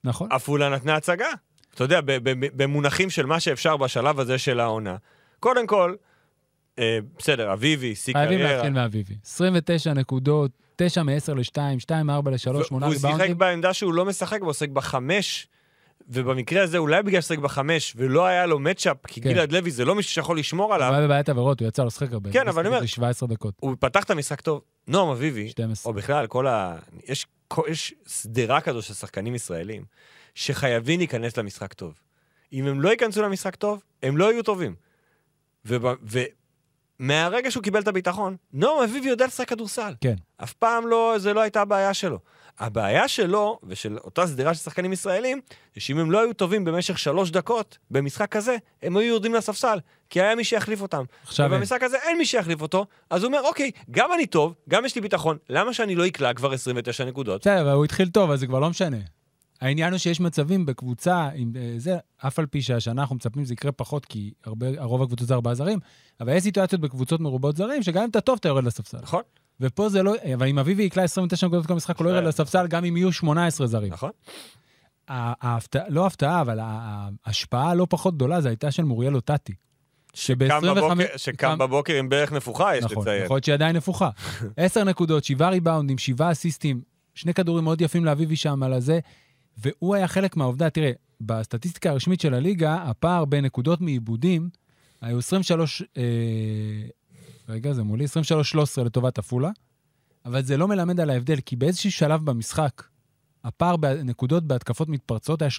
נכון. עפולה נתנה הצגה. אתה יודע, במונחים של מה שאפשר בשלב הזה של העונה. קודם כל, אה, בסדר, אביבי, שיא חייבים קריירה. להתחיל מאביבי. 29 נקודות, 9 מ-10 ל-2, 2 מ-4 ל-3, 8 והוא שיחק ריבאונדים. בעמדה שהוא לא משחק, הוא עוסק בחמש, ובמקרה הזה אולי בגלל ששיחק בחמש, ולא היה לו מצ'אפ, כי כן. גלעד לוי זה לא מישהו שיכול לשמור הוא עליו, היה בבעיית עבירות, הוא יצא לו לשחק הרבה. כן, אבל אני אומר- זה 17 דקות, הוא פתח את המשחק טוב. נועם אביבי, 12. או בכלל, כל ה... יש, יש סדרה כזו של שחקנים ישראלים, שחייבים להיכנס למשחק טוב. אם הם לא ייכנסו למשחק טוב, הם לא יהיו טובים. ומהרגע שהוא קיבל את הביטחון, נועם אביבי יודע לשחק כדורסל. כן. אף פעם לא, זה לא הייתה הבעיה שלו. הבעיה שלו, ושל אותה סדרה של שחקנים ישראלים, זה שאם הם לא היו טובים במשך שלוש דקות במשחק כזה, הם היו יורדים לספסל, כי היה מי שיחליף אותם. עכשיו. ובמשחק הזה אין מי שיחליף אותו, אז הוא אומר, אוקיי, גם אני טוב, גם יש לי ביטחון, למה שאני לא אקלע כבר 29 נקודות? בסדר, הוא התחיל טוב, אז זה כבר לא משנה. העניין הוא שיש מצבים בקבוצה, עם אה, זה, אף על פי שהשנה אנחנו מצפים שזה יקרה פחות, כי הרבה, הרוב הקבוצות זה ארבעה זרים, אבל יש סיטואציות בקבוצות מרובות זרים, שגם אם אתה טוב, אתה יורד לספסל. נכון, ופה זה לא, אבל אם אביבי יקלע 29 נקודות כל משחק, הוא לא ירד כן. לספסל, גם אם יהיו 18 זרים. נכון. ההפתעה, לא הפתעה, אבל ההשפעה הלא פחות גדולה, זה הייתה של מוריאל אוטטי. שקם שב-25 בבוקר- שקם בבוקר עם ברך נפוחה, יש נכון, לציין. יכול להיות שהיא עדיין נפוחה. עשר נקודות, שבעה ריבאונדים, שבעה אסיסטים, שני כדורים מאוד יפים לאביבי שם על הזה, והוא היה חלק מהעובדה, תראה, בסטטיסטיקה הרשמית של הליגה, הפער בין נקודות מעיבודים, היו 23, אה, רגע, זה מולי, 23-13 לטובת עפולה, אבל זה לא מלמד על ההבדל, כי באיזשהו שלב במשחק, הפער בנקודות בהתקפות מתפרצות היה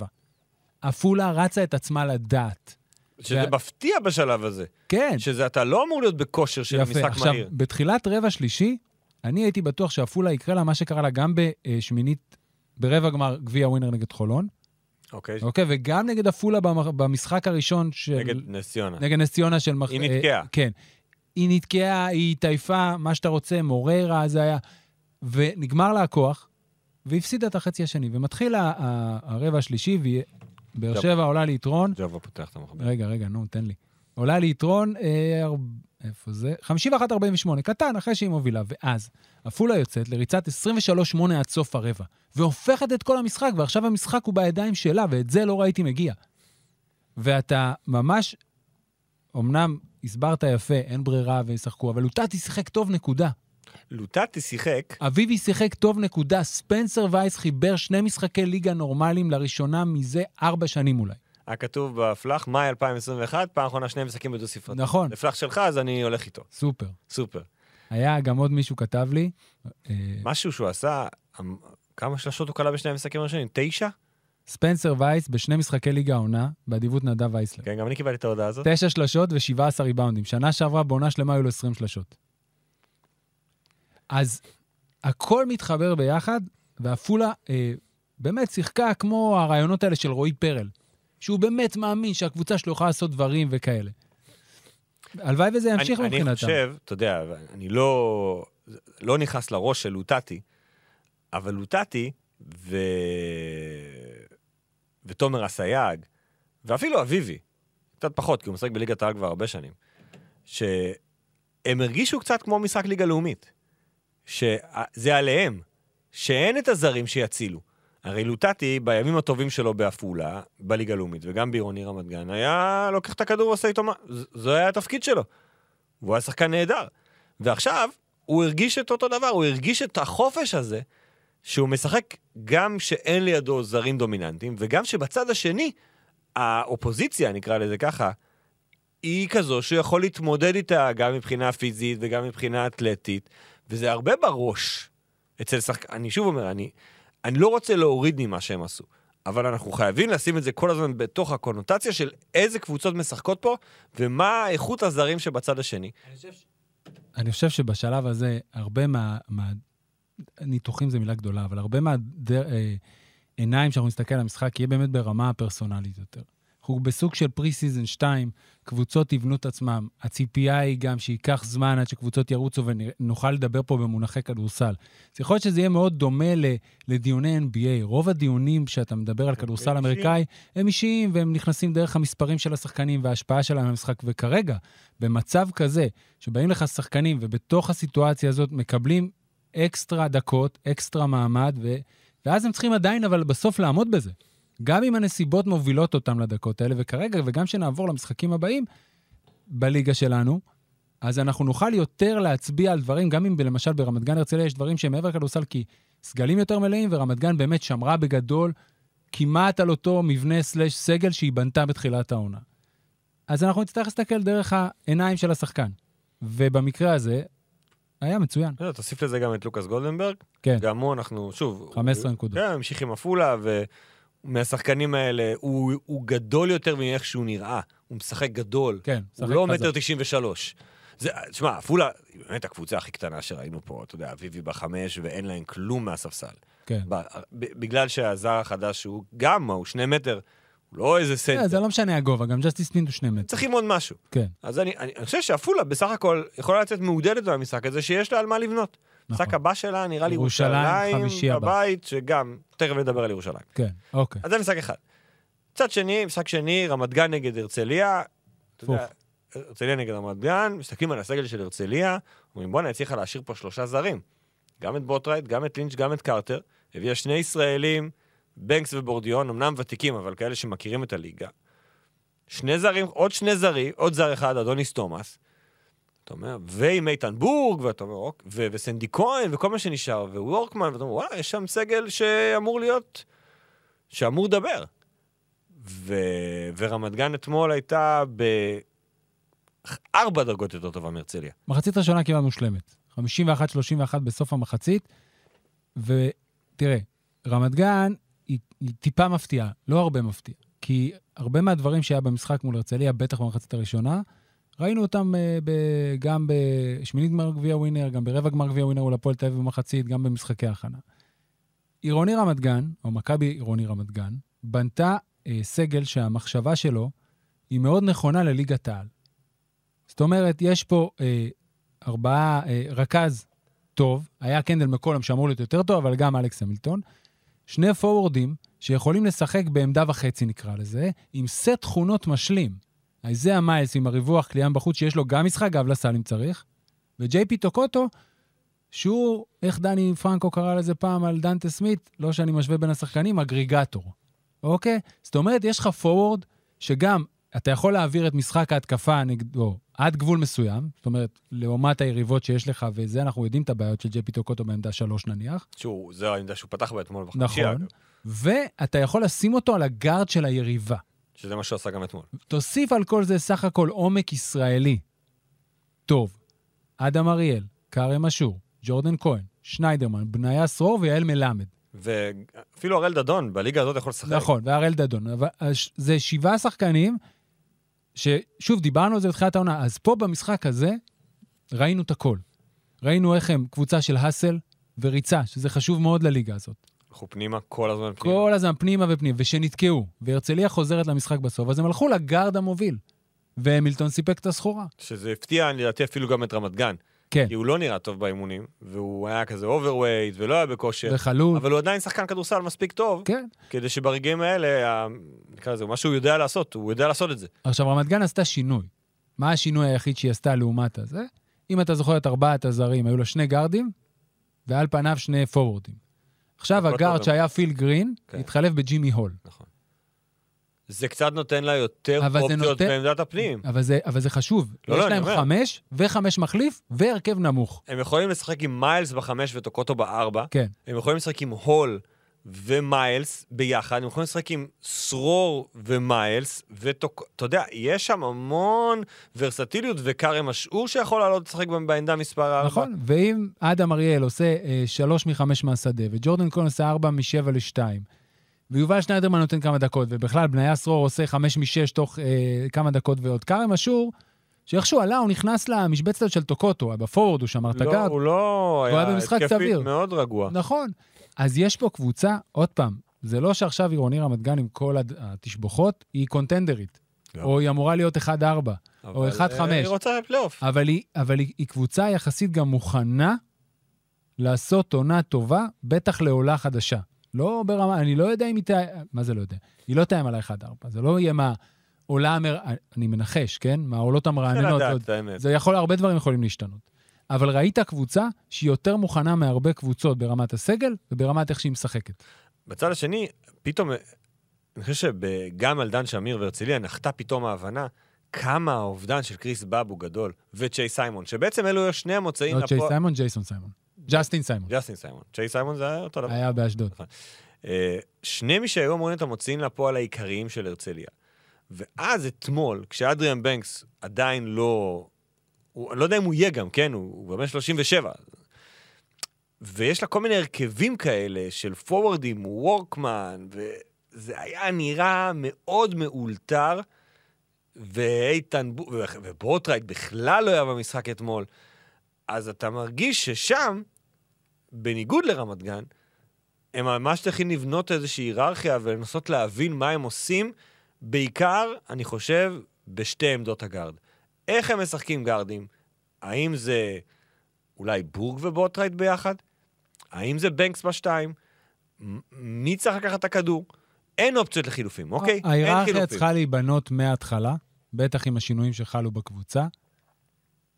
33-7. עפולה רצה את עצמה לדעת. שזה ו- מפתיע בשלב הזה. כן, שזה אתה לא אמור להיות בכושר של יפה. משחק עכשיו, מהיר. בתחילת רבע שלישי, אני הייתי בטוח שעפולה יקרה לה מה שקרה לה גם בשמינית, ברבע גמר גביע ווינר נגד חולון, אוקיי, אוקיי? וגם נגד עפולה במ- במשחק הראשון של... נגד נס ציונה. נגד נס ציונה של... מח- היא נתקעה. כן. היא נתקעה, היא התעייפה, מה שאתה רוצה, מוררה זה היה. ונגמר לה הכוח, והפסידה את החצי השני. ומתחיל הרבע השלישי, ובאר. שבע עולה ליתרון. ג'ובה פותח את המחבר. רגע, רגע, נו, תן לי. עולה ליתרון, אה, איפה זה? 51-48, קטן, אחרי שהיא מובילה. ואז, עפולה יוצאת לריצת 23-8 עד סוף הרבע, והופכת את כל המשחק, ועכשיו המשחק הוא בידיים שלה, ואת זה לא ראיתי מגיע. ואתה ממש, אמנם הסברת יפה, אין ברירה וישחקו, אבל לוטטי שיחק טוב, נקודה. לוטטי שיחק, אביבי שיחק טוב, נקודה. ספנסר וייס חיבר שני משחקי ליגה נורמליים לראשונה מזה ארבע שנים אולי. היה כתוב בפלאח, מאי 2021, פעם אחרונה שני משחקים בדו ספרתי. נכון, לפלאח שלך, אז אני הולך איתו. סופר. סופר. היה גם עוד מישהו כתב לי, אה, משהו שהוא עשה, אמ, כמה שלשות הוא כלה בשני המשחקים הראשונים? תשע? ספנסר וייס בשני משחקי ליגה העונה, באדיבות נדב וייסלר. כן, גם אני קיבלתי את ההודעה הזאת. תשע שלשות ו-17 ריבאונדים. שנה שעברה בעונה שלמה היו לו 20 שלשות. אז הכל מתחבר ביחד, ועפולה אה, באמת שיחקה כמו הרעיונות האלה של רועי פרל, שהוא באמת מאמין שהקבוצה שלו יכולה לעשות דברים וכאלה. הלוואי וזה ימשיך מבחינתם. אני חושב, אתה יודע, אני לא, לא נכנס לראש של לוטטי, אבל לוטטי ו... ותומר אסייג, ואפילו אביבי, קצת פחות, כי הוא משחק בליגת העל כבר הרבה שנים, שהם הרגישו קצת כמו משחק ליגה לאומית. שזה עליהם, שאין את הזרים שיצילו. הרי לוטטי, בימים הטובים שלו בעפולה, בליגה הלאומית, וגם בעירוני רמת גן, היה לוקח את הכדור ועושה איתו מה... זה היה התפקיד שלו. והוא היה שחקן נהדר. ועכשיו, הוא הרגיש את אותו דבר, הוא הרגיש את החופש הזה, שהוא משחק גם שאין לידו זרים דומיננטיים, וגם שבצד השני, האופוזיציה, נקרא לזה ככה, היא כזו שהוא יכול להתמודד איתה גם מבחינה פיזית וגם מבחינה אתלטית, וזה הרבה בראש אצל שחק... אני שוב אומר, אני, אני לא רוצה להוריד ממה שהם עשו, אבל אנחנו חייבים לשים את זה כל הזמן בתוך הקונוטציה של איזה קבוצות משחקות פה, ומה איכות הזרים שבצד השני. אני חושב שבשלב הזה, הרבה מה... מה... ניתוחים זה מילה גדולה, אבל הרבה מהעיניים שאנחנו נסתכל על המשחק יהיה באמת ברמה הפרסונלית יותר. אנחנו בסוג של pre-season 2, קבוצות יבנו את עצמם. הציפייה היא גם שייקח זמן עד שקבוצות ירוצו ונוכל לדבר פה במונחי כדורסל. אז יכול להיות שזה יהיה מאוד דומה ל- לדיוני NBA. רוב הדיונים שאתה מדבר על כדורסל. אמריקאי הם אישיים והם נכנסים דרך המספרים של השחקנים וההשפעה שלהם על המשחק. וכרגע, במצב כזה, שבאים לך שחקנים ובתוך הסיטואציה הזאת מקבלים אקסטרה דקות, אקסטרה מעמד, ו... ואז הם צריכים עדיין אבל בסוף לעמוד בזה. גם אם הנסיבות מובילות אותם לדקות האלה, וכרגע, וגם כשנעבור למשחקים הבאים בליגה שלנו, אז אנחנו נוכל יותר להצביע על דברים, גם אם למשל ברמת גן הרצליה יש דברים שהם מעבר לכדורסל, כי סגלים יותר מלאים, ורמת גן באמת שמרה בגדול כמעט על אותו מבנה סלש סגל שהיא בנתה בתחילת העונה. אז אנחנו נצטרך להסתכל דרך העיניים של השחקן. ובמקרה הזה, היה מצוין. לא, תוסיף לזה גם את לוקאס גולדנברג. כן, גם הוא, אנחנו, שוב... 15 הוא- נקודות. כן, המשיך עם עפולה, ומהשחקנים האלה, הוא, הוא גדול יותר מאיך שהוא נראה. הוא משחק גדול. כן, הוא שחק לא חזק. מטר תשעים ושלוש. זה, תשמע, עפולה היא באמת הקבוצה הכי קטנה שראינו פה, אתה יודע, אביבי בחמש, ואין להם כלום מהספסל. כן. ב, ב, בגלל שהזר החדש הוא גם, הוא שני מטר, הוא לא איזה כן, סנטר. זה לא משנה הגובה, גם ג'סטיס פינט הוא שני מטר. צריכים עוד משהו. כן, אז אני, אני, אני חושב שעפולה בסך הכל יכולה לצאת מעודדת מהמשחק הזה, שיש לה על מה לבנות. נכון. המשחק הבא שלה נראה לי ירושלים, ירושלים. בבית, שגם, תכף נדבר על ירושלים. כן, אוקיי. אז זה משחק אחד. מצד שני, משחק שני, רמת גן נגד הרצליה. אתה יודע, הרצליה נגד רמת גן, מסתכלים על הסגל של הרצליה, אומרים בואנה, הצליחה להשאיר פה שלושה זרים. גם את בוטרייט, גם את לינץ', גם את קרטר. הביאה שני ישראלים, בנקס ובורדיון, אמנם ותיקים, אבל כאלה שמכירים את הליגה. שני זרים, עוד שני זרים, עוד זר אחד, אדוניס תומאס. אתה אומר, ועם איתן בורג, ואתה אומר, אוקיי, ו- וסנדי כהן, וכל מה שנשאר, ווורקמן, ואתה אומר, וואלה, יש שם סגל שאמור להיות, שאמור לדבר. ו- ורמת גן אתמול הייתה בארבע דרגות יותר טובה מהרצליה. מחצית ראשונה כמעט מושלמת. 51-31 בסוף המחצית, ותראה, רמת גן היא, היא טיפה מפתיעה, לא הרבה מפתיעה. כי הרבה מהדברים שהיה במשחק מול הרצליה, בטח במחצית הראשונה, ראינו אותם uh, ב- גם בשמינית גמר גביע ווינר, גם ברבע גמר גביע ווינר מול הפועל תל אביב במחצית, גם במשחקי ההכנה. עירוני רמת גן, או מכבי עירוני רמת גן, בנתה אה, סגל שהמחשבה שלו היא מאוד נכונה לליגת העל. זאת אומרת, יש פה אה, ארבעה, אה, רכז טוב, היה קנדל מקולום שאמור להיות יותר טוב, אבל גם אלכס המילטון. שני פורוורדים שיכולים לשחק בעמדה וחצי, נקרא לזה, עם סט תכונות משלים. איזאה מיילס עם הריווח קליען בחוץ, שיש לו גם משחק גב לסל אם צריך, וג'יי פי טוקוטו, שהוא, איך דני פרנקו קרא לזה פעם על דנטה סמית, לא שאני משווה בין השחקנים, aggregator. אוקיי? זאת אומרת, יש לך פורוורד שגם אתה יכול להעביר את משחק ההתקפה נגדו עד גבול מסוים, זאת אומרת, לעומת היריבות שיש לך, וזה, אנחנו יודעים את הבעיות של ג'יי פי טוקוטו בעמדה שלוש נניח. שהוא, זו העמדה שהוא פתח בה אתמול בחמישי, נכון. ואתה יכול לשים אותו על הגארד של היריבה. שזה מה שהוא עשה גם אתמול. תוסיף על כל זה סך הכל עומק ישראלי. טוב, אדם אריאל, כרם אשור, ג'ורדן כהן, שניידרמן, בניה סרור ויעל מלמד. ואפילו הראל דדון בליגה הזאת יכול לשחק. נכון, והראל דדון. אבל זה שבעה שחקנים, ששוב, דיברנו על זה בתחילת העונה, אז פה במשחק הזה ראינו את הכל. ראינו איך הם קבוצה של האסל וריצה, שזה חשוב מאוד לליגה הזאת. הלכו פנימה כל הזמן פנימה. כל הזמן פנימה ופנימה, ושנתקעו, והרצליה חוזרת למשחק בסוף, אז הם הלכו לגארד המוביל, והמילטון סיפק את הסחורה. שזה הפתיע, לדעתי, אפילו גם את רמת גן. כן. כי הוא לא נראה טוב באימונים, והוא היה כזה overweight, ולא היה בכושר. לחלוטין. אבל הוא עדיין שחקן כדורסל מספיק טוב, כן. כדי שברגעים האלה, נקרא לזה, מה שהוא יודע לעשות, הוא יודע לעשות את זה. עכשיו, רמת גן עשתה שינוי. מה השינוי היחיד שהיא עשתה לעומת הזה? אם אתה זוכר את ארבעת הזרים, היו לה שני גארדים, ועל פניו שני פורוורדים. עכשיו הגארד. שהיה פיל גרין, כן. התחלף בג'ימי הול. נכון. זה קצת נותן לה יותר אופציות נותן- בעמדת הפנים. אבל זה, אבל זה חשוב. לא, יש לא, להם אומר. חמש, וחמש מחליף, והרכב נמוך. הם יכולים לשחק עם מיילס בחמש וטוקוטו בארבע. כן. הם יכולים לשחק עם הול ומיילס ביחד, הם יכולים לשחק עם סרור ומיילס, וטוק... אתה יודע, יש שם המון ורסטיליות, וכרם אשעור שיכול לעלות לשחק בעמדה מספר ארבע. נכון, ואם אדם אריאל עושה אה, שלוש מחמש מהשדה, וג'ורדן כהן עושה ארבע משבע לשתיים, ויובל שניידרמן נותן כמה דקות, ובכלל בניה סרור עושה חמש משש תוך אה, כמה דקות ועוד. כרם אשור, שאיכשהו עלה, הוא נכנס למשבצת של טוקוטו, בפורד, הוא שמר את לא, הגארד. הוא לא היה היה במשחק התקפית סביר. מאוד רגוע. נכון. אז יש פה קבוצה, עוד פעם, זה לא שעכשיו עירוני רמת גן עם כל התשבוכות, היא קונטנדרית. לא. או היא אמורה להיות 1-4, או אבל, 1-5. אה, היא רוצה פלייאוף. אבל, היא, אבל היא, היא קבוצה יחסית גם מוכנה לעשות עונה טובה, בטח לעולה חדשה. לא ברמה, אני לא יודע אם היא תאיים, מה זה לא יודע? היא לא תאיים על ה-1-4, זה לא יהיה מהעולה, המר... אני מנחש, כן? מהעולות המרעננות. זה יכול, הרבה דברים יכולים להשתנות. אבל ראית קבוצה שהיא יותר מוכנה מהרבה קבוצות ברמת הסגל וברמת איך שהיא משחקת. בצד השני, פתאום, אני חושב שגם על דן שמיר והרצליה נחתה פתאום ההבנה כמה האובדן של כריס באב הוא גדול, וצ'יי סיימון, שבעצם אלו היו שני המוציאים לא צ'ייס סיימון, ג'ייסון סיימון. ג'סטין סיימון. ג'סטין סיימון. צ'יי סיימון זה היה אותו דבר. היה באשדוד. אה, שני מי שהיו אמורים להיות המוציאים לפועל העיקריים של הרצליה. ואז אתמול, כשאדריאן בנקס עדיין לא... הוא, אני לא יודע אם הוא יהיה גם, כן? הוא, הוא בן 37. ויש לה כל מיני הרכבים כאלה של פורוורדים, וורקמן, וזה היה נראה מאוד מאולתר, ואיתן, ובוטרייט בכלל לא היה במשחק אתמול. אז אתה מרגיש ששם, בניגוד לרמת גן, הם ממש צריכים לבנות איזושהי היררכיה ולנסות להבין מה הם עושים, בעיקר, אני חושב, בשתי עמדות הגארד. איך הם משחקים גארדים? האם זה אולי בורג ובוטרייט ביחד? האם זה בנקס בשתיים? מי צריך לקחת את הכדור? אין אופציות לחילופים, אוקיי? אין ההיררכיה. צריכה להיבנות מההתחלה, בטח עם השינויים שחלו בקבוצה.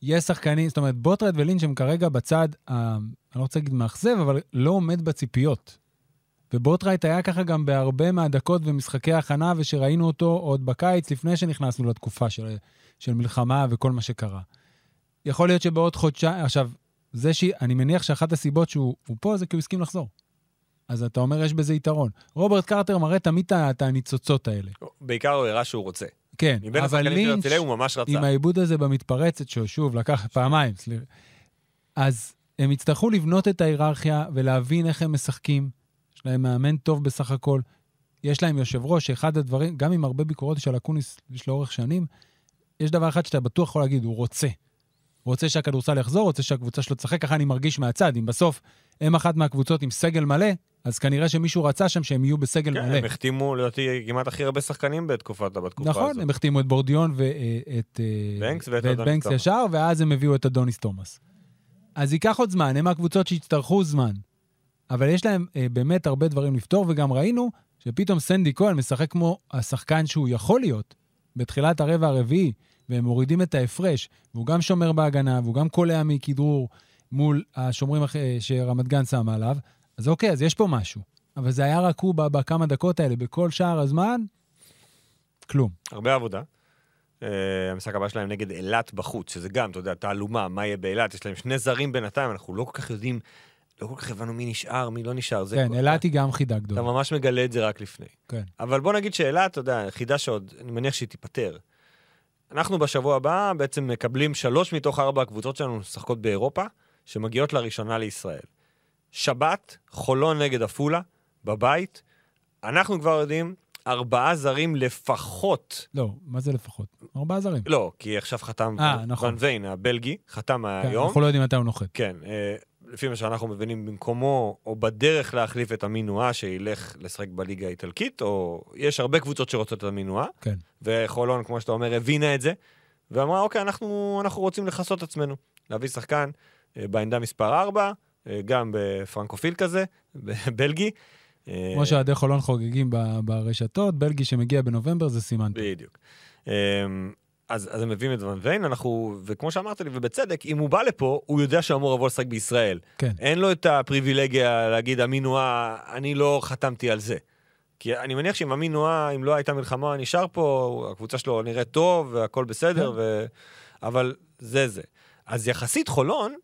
יש שחקנים, זאת אומרת, בוטרייט ולינץ' הם כרגע בצד, ה- אני לא רוצה להגיד מאכזב, אבל לא עומד בציפיות. ובוטרייט היה ככה גם בהרבה מהדקות במשחקי ההכנה, ושראינו אותו עוד בקיץ, לפני שנכנסנו לתקופה של, של מלחמה וכל מה שקרה. יכול להיות שבעוד חודשיים, עכשיו, זה שאני מניח שאחת הסיבות שהוא הוא פה זה כי הוא הסכים לחזור. אז אתה אומר, יש בזה יתרון. רוברט קרטר מראה תמיד את הניצוצות האלה. בעיקר הוא הראה שהוא רוצה. כן, אבל לינץ', הוא ממש רצה. עם העיבוד הזה במתפרצת, שהוא שוב לקח פעמיים, סליחה. אז הם יצטרכו לבנות את ההיררכיה ולהבין איך הם משחקים. יש להם מאמן טוב בסך הכל. יש להם יושב ראש, שאחד הדברים, גם עם הרבה ביקורות של אקוניס, יש לאורך שנים, יש דבר אחד שאתה בטוח יכול להגיד, הוא רוצה. הוא רוצה שהכדורסל יחזור, רוצה שהקבוצה שלו תשחק, ככה אני מרגיש מהצד. אם בסוף הם אחת מהקבוצות עם סגל מלא, אז כנראה שמישהו רצה שם שהם יהיו בסגל כן, מלא. הם החתימו, לדעתי, כמעט הכי הרבה שחקנים בתקופת, בתקופה נכון, הזאת. הם החתימו את בורדיון ואת אה, בנקס ואת ואת בנקס. ישר, ואז הם הביאו את אדוניס תומאס. אז ייקח עוד זמן, הם מהקבוצות שיצטרכו זמן. אבל יש להם אה, באמת הרבה דברים לפתור, וגם ראינו שפתאום סנדי כהן משחק כמו השחקן שהוא יכול להיות בתחילת הרבע הרביעי, והם מורידים את ההפרש, והוא גם שומר בהגנה, והוא גם קולע מכדרור מול השומרים אה, שרמת גן שמה עליו, אז אוקיי, אז יש פה משהו. אבל זה היה רק הוא בכמה דקות האלה, בכל שאר הזמן, כלום. הרבה עבודה. Uh, המשחק הבא שלהם נגד אילת בחוץ, שזה גם, אתה יודע, תעלומה, מה יהיה באילת, יש להם שני זרים בינתיים, אנחנו לא כל כך יודעים, לא כל כך הבנו מי נשאר, מי לא נשאר. כן, אילת היא גם חידה אתה גדולה. ממש מגלה את זה רק לפני. כן. אבל בוא נגיד שאילת, אתה יודע, חידה שעוד, אני מניח שהיא תיפתר. אנחנו בשבוע הבא בעצם מקבלים שלוש מתוך ארבע הקבוצות שלנו משחקות באירופה, שמגיעות לראשונה לישראל. שבת, חולון נגד עפולה, בבית. אנחנו כבר יודעים, ארבעה זרים לפחות. לא, מה זה לפחות? ארבעה זרים. לא, כי עכשיו חתם אה, נכון. ון ויין, הבלגי, חתם כן, היום. אנחנו לא יודעים מתי הוא נוחת. כן, אה, לפי מה שאנחנו מבינים, במקומו, או בדרך להחליף את המינואה, שילך לשחק בליגה האיטלקית, או יש הרבה קבוצות שרוצות את המינואה, כן. וחולון, כמו שאתה אומר, הבינה את זה, ואמרה, אוקיי, אנחנו, אנחנו רוצים לכסות את עצמנו. להביא שחקן אה, בעמדה מספר 4, גם בפרנקופיל כזה, בלגי. אה, כמו שאוהדי חולון חוגגים ברשתות, בלגי שמגיע בנובמבר זה סימן. בדיוק. אז, אז הם מביאים את ון ויין, אנחנו, וכמו שאמרת לי, ובצדק, אם הוא בא לפה, הוא יודע שהוא אמור לבוא לשחק בישראל. כן. אין לו את הפריבילגיה להגיד, אמינואה, אני לא חתמתי על זה. כי אני מניח שאם אמינואה, אם לא הייתה מלחמה, נשאר פה, הקבוצה שלו נראית טוב, והכל בסדר, כן. ו... אבל זה זה. אז יחסית חולון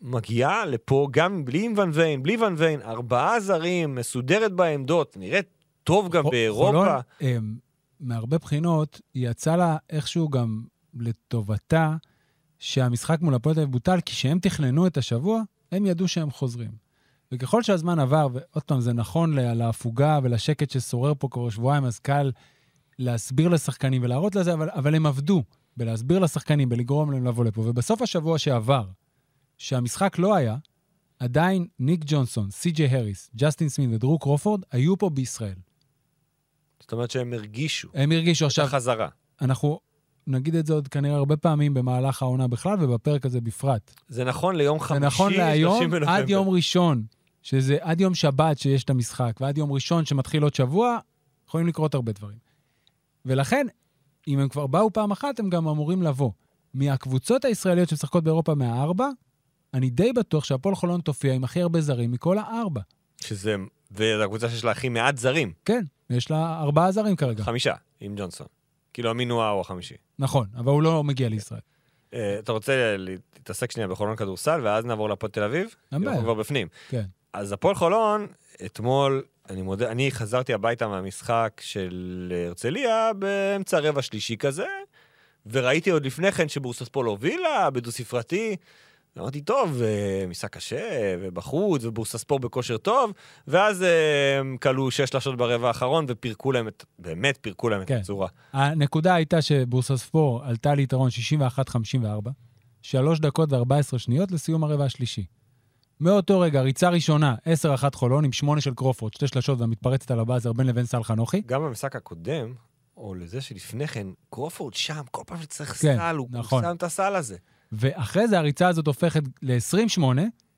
מגיעה לפה גם בלי ון ויין, בלי ון ויין, ארבעה זרים, מסודרת בעמדות, נראית טוב גם באירופה. חולון, אמ, מהרבה בחינות, יצאה לה איכשהו גם לטובתה שהמשחק מול הפועל תל אביב בוטל, כי כשהם תכננו את השבוע, הם ידעו שהם חוזרים. וככל שהזמן עבר, ועוד פעם, זה נכון לה- להפוגה ולשקט ששורר פה כבר שבועיים, אז קל להסביר לשחקנים ולהראות לזה, אבל, אבל הם עבדו בלהסביר לשחקנים, בלגרום להם לבוא לפה. ובסוף השבוע שעבר, שהמשחק לא היה, עדיין ניק ג'ונסון, סי.ג'יי הריס, ג'סטין סמין ודרו קרופורד היו פה בישראל. זאת אומרת שהם הרגישו הם הרגישו את עכשיו, החזרה. אנחנו נגיד את זה עוד כנראה הרבה פעמים במהלך העונה בכלל ובפרק הזה בפרט. זה נכון ליום זה חמישי, נכון 30 להיום. עד יום ראשון, שזה עד יום שבת שיש את המשחק, ועד יום ראשון שמתחיל עוד שבוע, יכולים לקרות הרבה דברים. ולכן, אם הם כבר באו פעם אחת, הם גם אמורים לבוא. מהקבוצות הישראליות שמשחקות באירופה מהארבע, אני די בטוח שהפועל חולון תופיע עם הכי הרבה זרים מכל הארבע. שזה, וזו הקבוצה שיש לה הכי מעט זרים, כן, יש לה ארבעה זרים כרגע. חמישה, עם ג'ונסון. כאילו המינואה הוא החמישי. נכון, אבל הוא לא מגיע לישראל. אה, אתה רוצה להתעסק שנייה בחולון כדורסל, ואז נעבור להפועל תל אביב? אין כי אנחנו בעיה. כבר בפנים. כן. אז הפועל חולון, אתמול, אני מודה, אני חזרתי הביתה מהמשחק של הרצליה באמצע רבע שלישי כזה, וראיתי עוד לפני כן שבורסספול הובילה בדו-ספרתי. אמרתי, טוב, אה, משחק קשה, ובחוץ, ובורסספור בכושר טוב, ואז אה, הם כלו שש שלשות ברבע האחרון, ופירקו להם את, באמת פירקו להם את כן. הצורה. הנקודה הייתה שבורסה ספור עלתה ליתרון 61-54, שלוש דקות ו-14 שניות לסיום הרבע השלישי. מאותו רגע, ריצה ראשונה, 10-1 חולון עם שמונה של קרופורד, שתי שלשות והמתפרצת על הבאזר בין לבין סל חנוכי. גם במשחק הקודם, או לזה שלפני כן, קרופורד שם, כל פעם שצריך כן, סל, הוא נכון. שם את הסל הזה. ואחרי זה הריצה הזאת הופכת ל-28,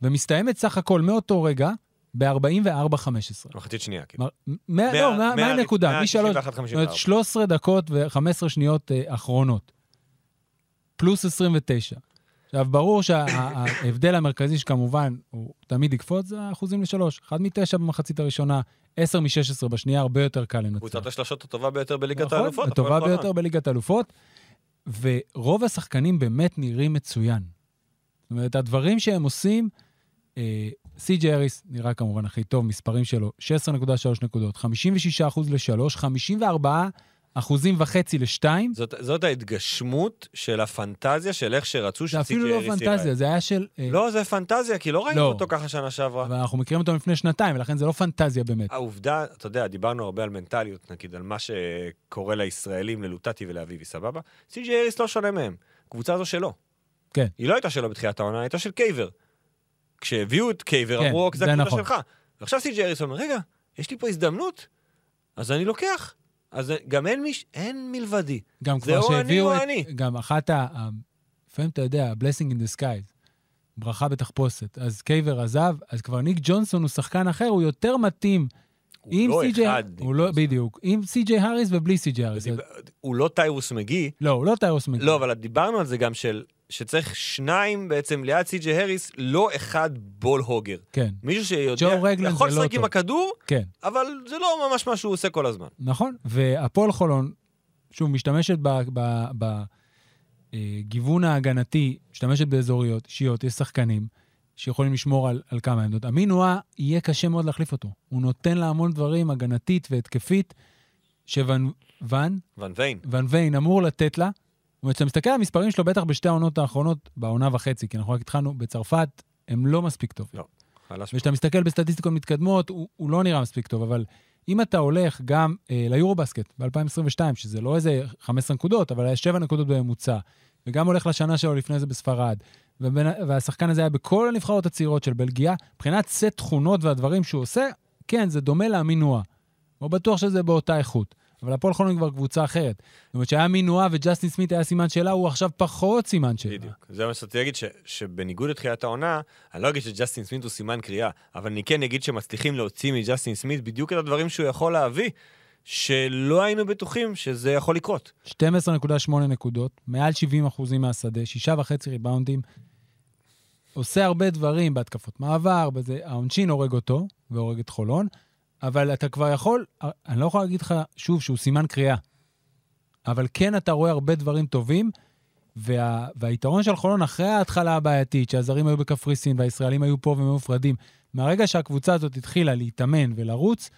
ומסתיימת סך הכל מאותו רגע ב-44-15. מחצית שנייה, כאילו. כלומר, מאה- לא, מה- מה הנקודה? משלוש, זאת אומרת, 13 דקות ו-15 שניות אה, אחרונות. פלוס 29. עכשיו, ברור שההבדל המרכזי שכמובן הוא תמיד יקפוץ, זה האחוזים לשלוש. 1 מ-9 במחצית הראשונה, 10 מ-16 בשנייה, הרבה יותר קל לנצח. קבוצת השלשות הטובה ביותר בליגת נכון, האלופות. הטובה. ביותר בליגת האלופות, ורוב השחקנים באמת נראים מצוין. זאת אומרת, הדברים שהם עושים, אה, סי.ג'י אריס נראה כמובן הכי טוב, מספרים שלו, 16.3 נקודות, 56 אחוז ל-3, 54 אחוזים וחצי ל-2. זאת, זאת ההתגשמות של הפנטזיה של איך שרצו זה שסי.ג'י אפילו לא אריס ייראה. פנטזיה, זה היה של... אה, לא, זה פנטזיה, כי לא ראינו לא. אותו ככה שנה שעברה. אבל אנחנו מכירים אותו לפני שנתיים, ולכן זה לא פנטזיה באמת. העובדה, אתה יודע, דיברנו הרבה על מנטליות, נגיד, על מה שקורה לישראלים, ללוטטי ולאביבי, סבבה? סי.ג'י אריס לא שונה מהם. קבוצה הזו שלו. כן. היא לא הייתה שלו בתחילת העונה, הייתה של קייבר. כשהביאו את קייבר, כן, אמרו, "אוקיי, זה זה הקבוצה נכון. שלך. ועכשיו סי.ג'י אריס אומר, רגע, יש לי פה הזדמנות, אז אני לוקח. אז גם אין מיש... אין מלבדי. גם זה כבר או אני שהביאו או את... אני. גם אחת ה... לפעמים אתה יודע, blessing in the skies, ברכה בתחפושת. אז קייבר עזב, אז כבר ניק ג'ונסון הוא שחקן אחר, הוא יותר מתאים. הוא לא סי.ג'יי... אחד. הוא לא, בדיוק. עם סי.ג'יי האריס ובלי סי.ג'יי האריס. הוא לא טיירוס מגי, לא, הוא לא טיירוס מגי. לא, אבל דיברנו על זה גם של... שצריך שניים בעצם ליד סי.ג'י הריס, לא אחד בול הוגר. כן, מישהו שיודע, יכול זה לא לשחק עם. הכדור, כן. אבל זה לא ממש מה שהוא עושה כל הזמן. נכון, והפועל חולון, שוב, משתמשת בגיוון ההגנתי, משתמשת באזוריות, אישיות, יש שחקנים שיכולים לשמור על, על כמה עמדות. אמינואה, יהיה קשה מאוד להחליף אותו. הוא נותן לה המון דברים, הגנתית והתקפית, שוואן ואן, ון ויין. ואן ויין אמור לתת לה. זאת אומרת, כשאתה מסתכל על המספרים שלו, בטח בשתי העונות האחרונות, בעונה וחצי, כי אנחנו רק התחלנו, בצרפת, הם לא מספיק טובים. חלש. וכשאתה מסתכל בסטטיסטיקות מתקדמות, הוא, הוא לא נראה מספיק טוב, אבל אם אתה הולך גם אה, ליורובסקט ב-2022, שזה לא איזה 15 נקודות, אבל היה 7 נקודות בממוצע, וגם הולך לשנה שלו לפני זה בספרד, ובין, והשחקן הזה היה בכל הנבחרות הצעירות של בלגיה, מבחינת סט תכונות והדברים שהוא עושה, כן, זה דומה לאמינואה. לא בטוח שזה באותה איכות. אבל הפועל חולון כבר קבוצה אחרת. זאת אומרת שהיה מינואה וג'סטין סמית היה סימן שאלה, הוא עכשיו פחות סימן שאלה. בדיוק. זה מה שרציתי להגיד, ש- שבניגוד לתחילת העונה, אני לא אגיד שג'סטין סמית הוא סימן קריאה, אבל אני כן אגיד שמצליחים להוציא מג'סטין סמית בדיוק את הדברים שהוא יכול להביא, שלא היינו בטוחים שזה יכול לקרות. 12.8 נקודות, מעל 70 אחוזים מהשדה, שישה וחצי ריבאונדים. עושה הרבה דברים בהתקפות מעבר, בזה, העונשין הורג אותו, והורג את חולון, אבל אתה כבר יכול, אני לא יכול להגיד לך שוב שהוא סימן קריאה, אבל כן אתה רואה הרבה דברים טובים, וה, והיתרון של חולון אחרי ההתחלה הבעייתית, שהזרים היו בקפריסין והישראלים היו פה והם מופרדים, מהרגע שהקבוצה הזאת התחילה להתאמן ולרוץ,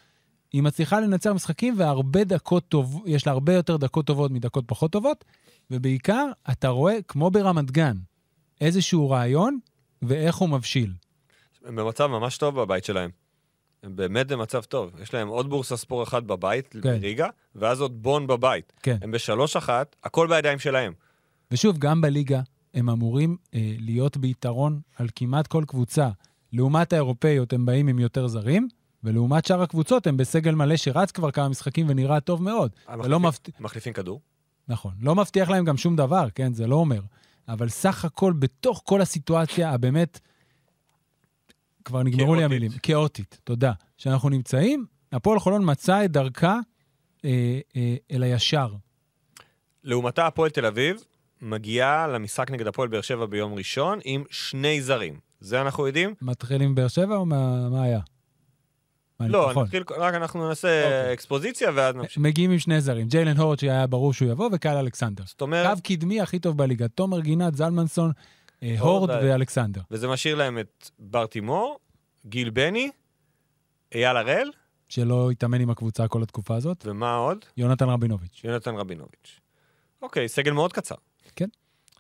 היא מצליחה לנצח משחקים והרבה דקות טוב, יש לה הרבה יותר דקות טובות מדקות פחות טובות, ובעיקר אתה רואה, כמו ברמת גן, איזשהו רעיון ואיך הוא מבשיל. הם במצב ממש טוב בבית שלהם. הם באמת במצב טוב. יש להם עוד בורסה ספור אחד בבית, כן. בריגה, ואז עוד בון בבית. כן. הם בשלוש אחת, הכל בידיים שלהם. ושוב, גם בליגה הם אמורים אה, להיות ביתרון על כמעט כל קבוצה. לעומת האירופאיות הם באים עם יותר זרים, ולעומת שאר הקבוצות הם בסגל מלא שרץ כבר כמה משחקים ונראה טוב מאוד. הם ולא מחליפים- מפת... מחליפים כדור. נכון. לא מבטיח להם גם שום דבר, כן? זה לא אומר. אבל סך הכל, בתוך כל הסיטואציה הבאמת, כבר נגמרו לי כאוטית. המילים, כאוטית, תודה. שאנחנו נמצאים, הפועל חולון מצא את דרכה אה, אה, אל הישר. לעומתה, הפועל תל אביב מגיעה למשחק נגד הפועל באר שבע ביום ראשון עם שני זרים. זה אנחנו יודעים? מתחיל עם באר שבע או מה, מה היה? מה, לא, נכון. נתחיל, רק אנחנו נעשה אוקיי. אקספוזיציה ואז נמשיך. מגיעים עם שני זרים, ג'יילן הורד שהיה ברור שהוא יבוא, וקייל אלכסנדר. זאת אומרת, קו קדמי הכי טוב בליגה, תומר גינת, זלמנסון, אה, הורד הורד ואלכסנדר. וזה משאיר להם את בר תימור, גיל בני, אייל הראל, שלא התאמן עם הקבוצה כל התקופה הזאת, ומה עוד? יונתן רבינוביץ'. יונתן רבינוביץ'. אוקיי, סגל מאוד קצר. כן.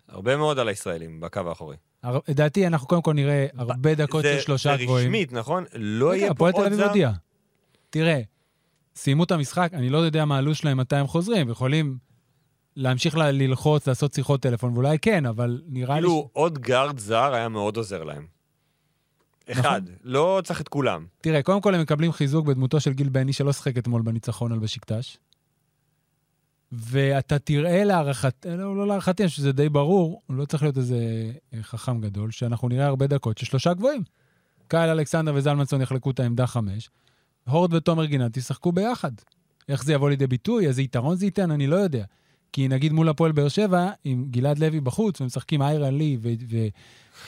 הרבה מאוד על הישראלים בקו האחורי. לדעתי, אנחנו קודם כל נראה הרבה דקות זה- של שלושה זה גבוהים. רשמית, נכון? לא יהיה פה הפועל תל עוד אביב זר? הודיע. תראה, סיימו את המשחק, אני לא יודע מה הלו"ז שלהם, מתי הם חוזרים, יכולים להמשיך ל- ללחוץ, לעשות שיחות טלפון, ואולי כן, אבל נראה לי... כאילו עוד גארד זר היה מאוד עוזר להם. אחד, לא צריך את כולם. תראה, קודם כל הם מקבלים חיזוק בדמותו של גיל בני, שלא שיחק אתמול בניצחון על בשקטש. ואתה תראה להערכת, לא, לא להערכתי, שזה די ברור, לא צריך להיות איזה אה, חכם גדול, שאנחנו נראה הרבה דקות של שלושה גבוהים. קייל אלכסנדר וזלמנסון יחלקו את העמדה חמש, הורד ותומר גינת ישחקו ביחד. איך זה יבוא לידי ביטוי, איזה יתרון זה ייתן, אני לא יודע. כי נגיד מול הפועל באר שבע, עם גלעד לוי בחוץ, ומשחקים איירן לי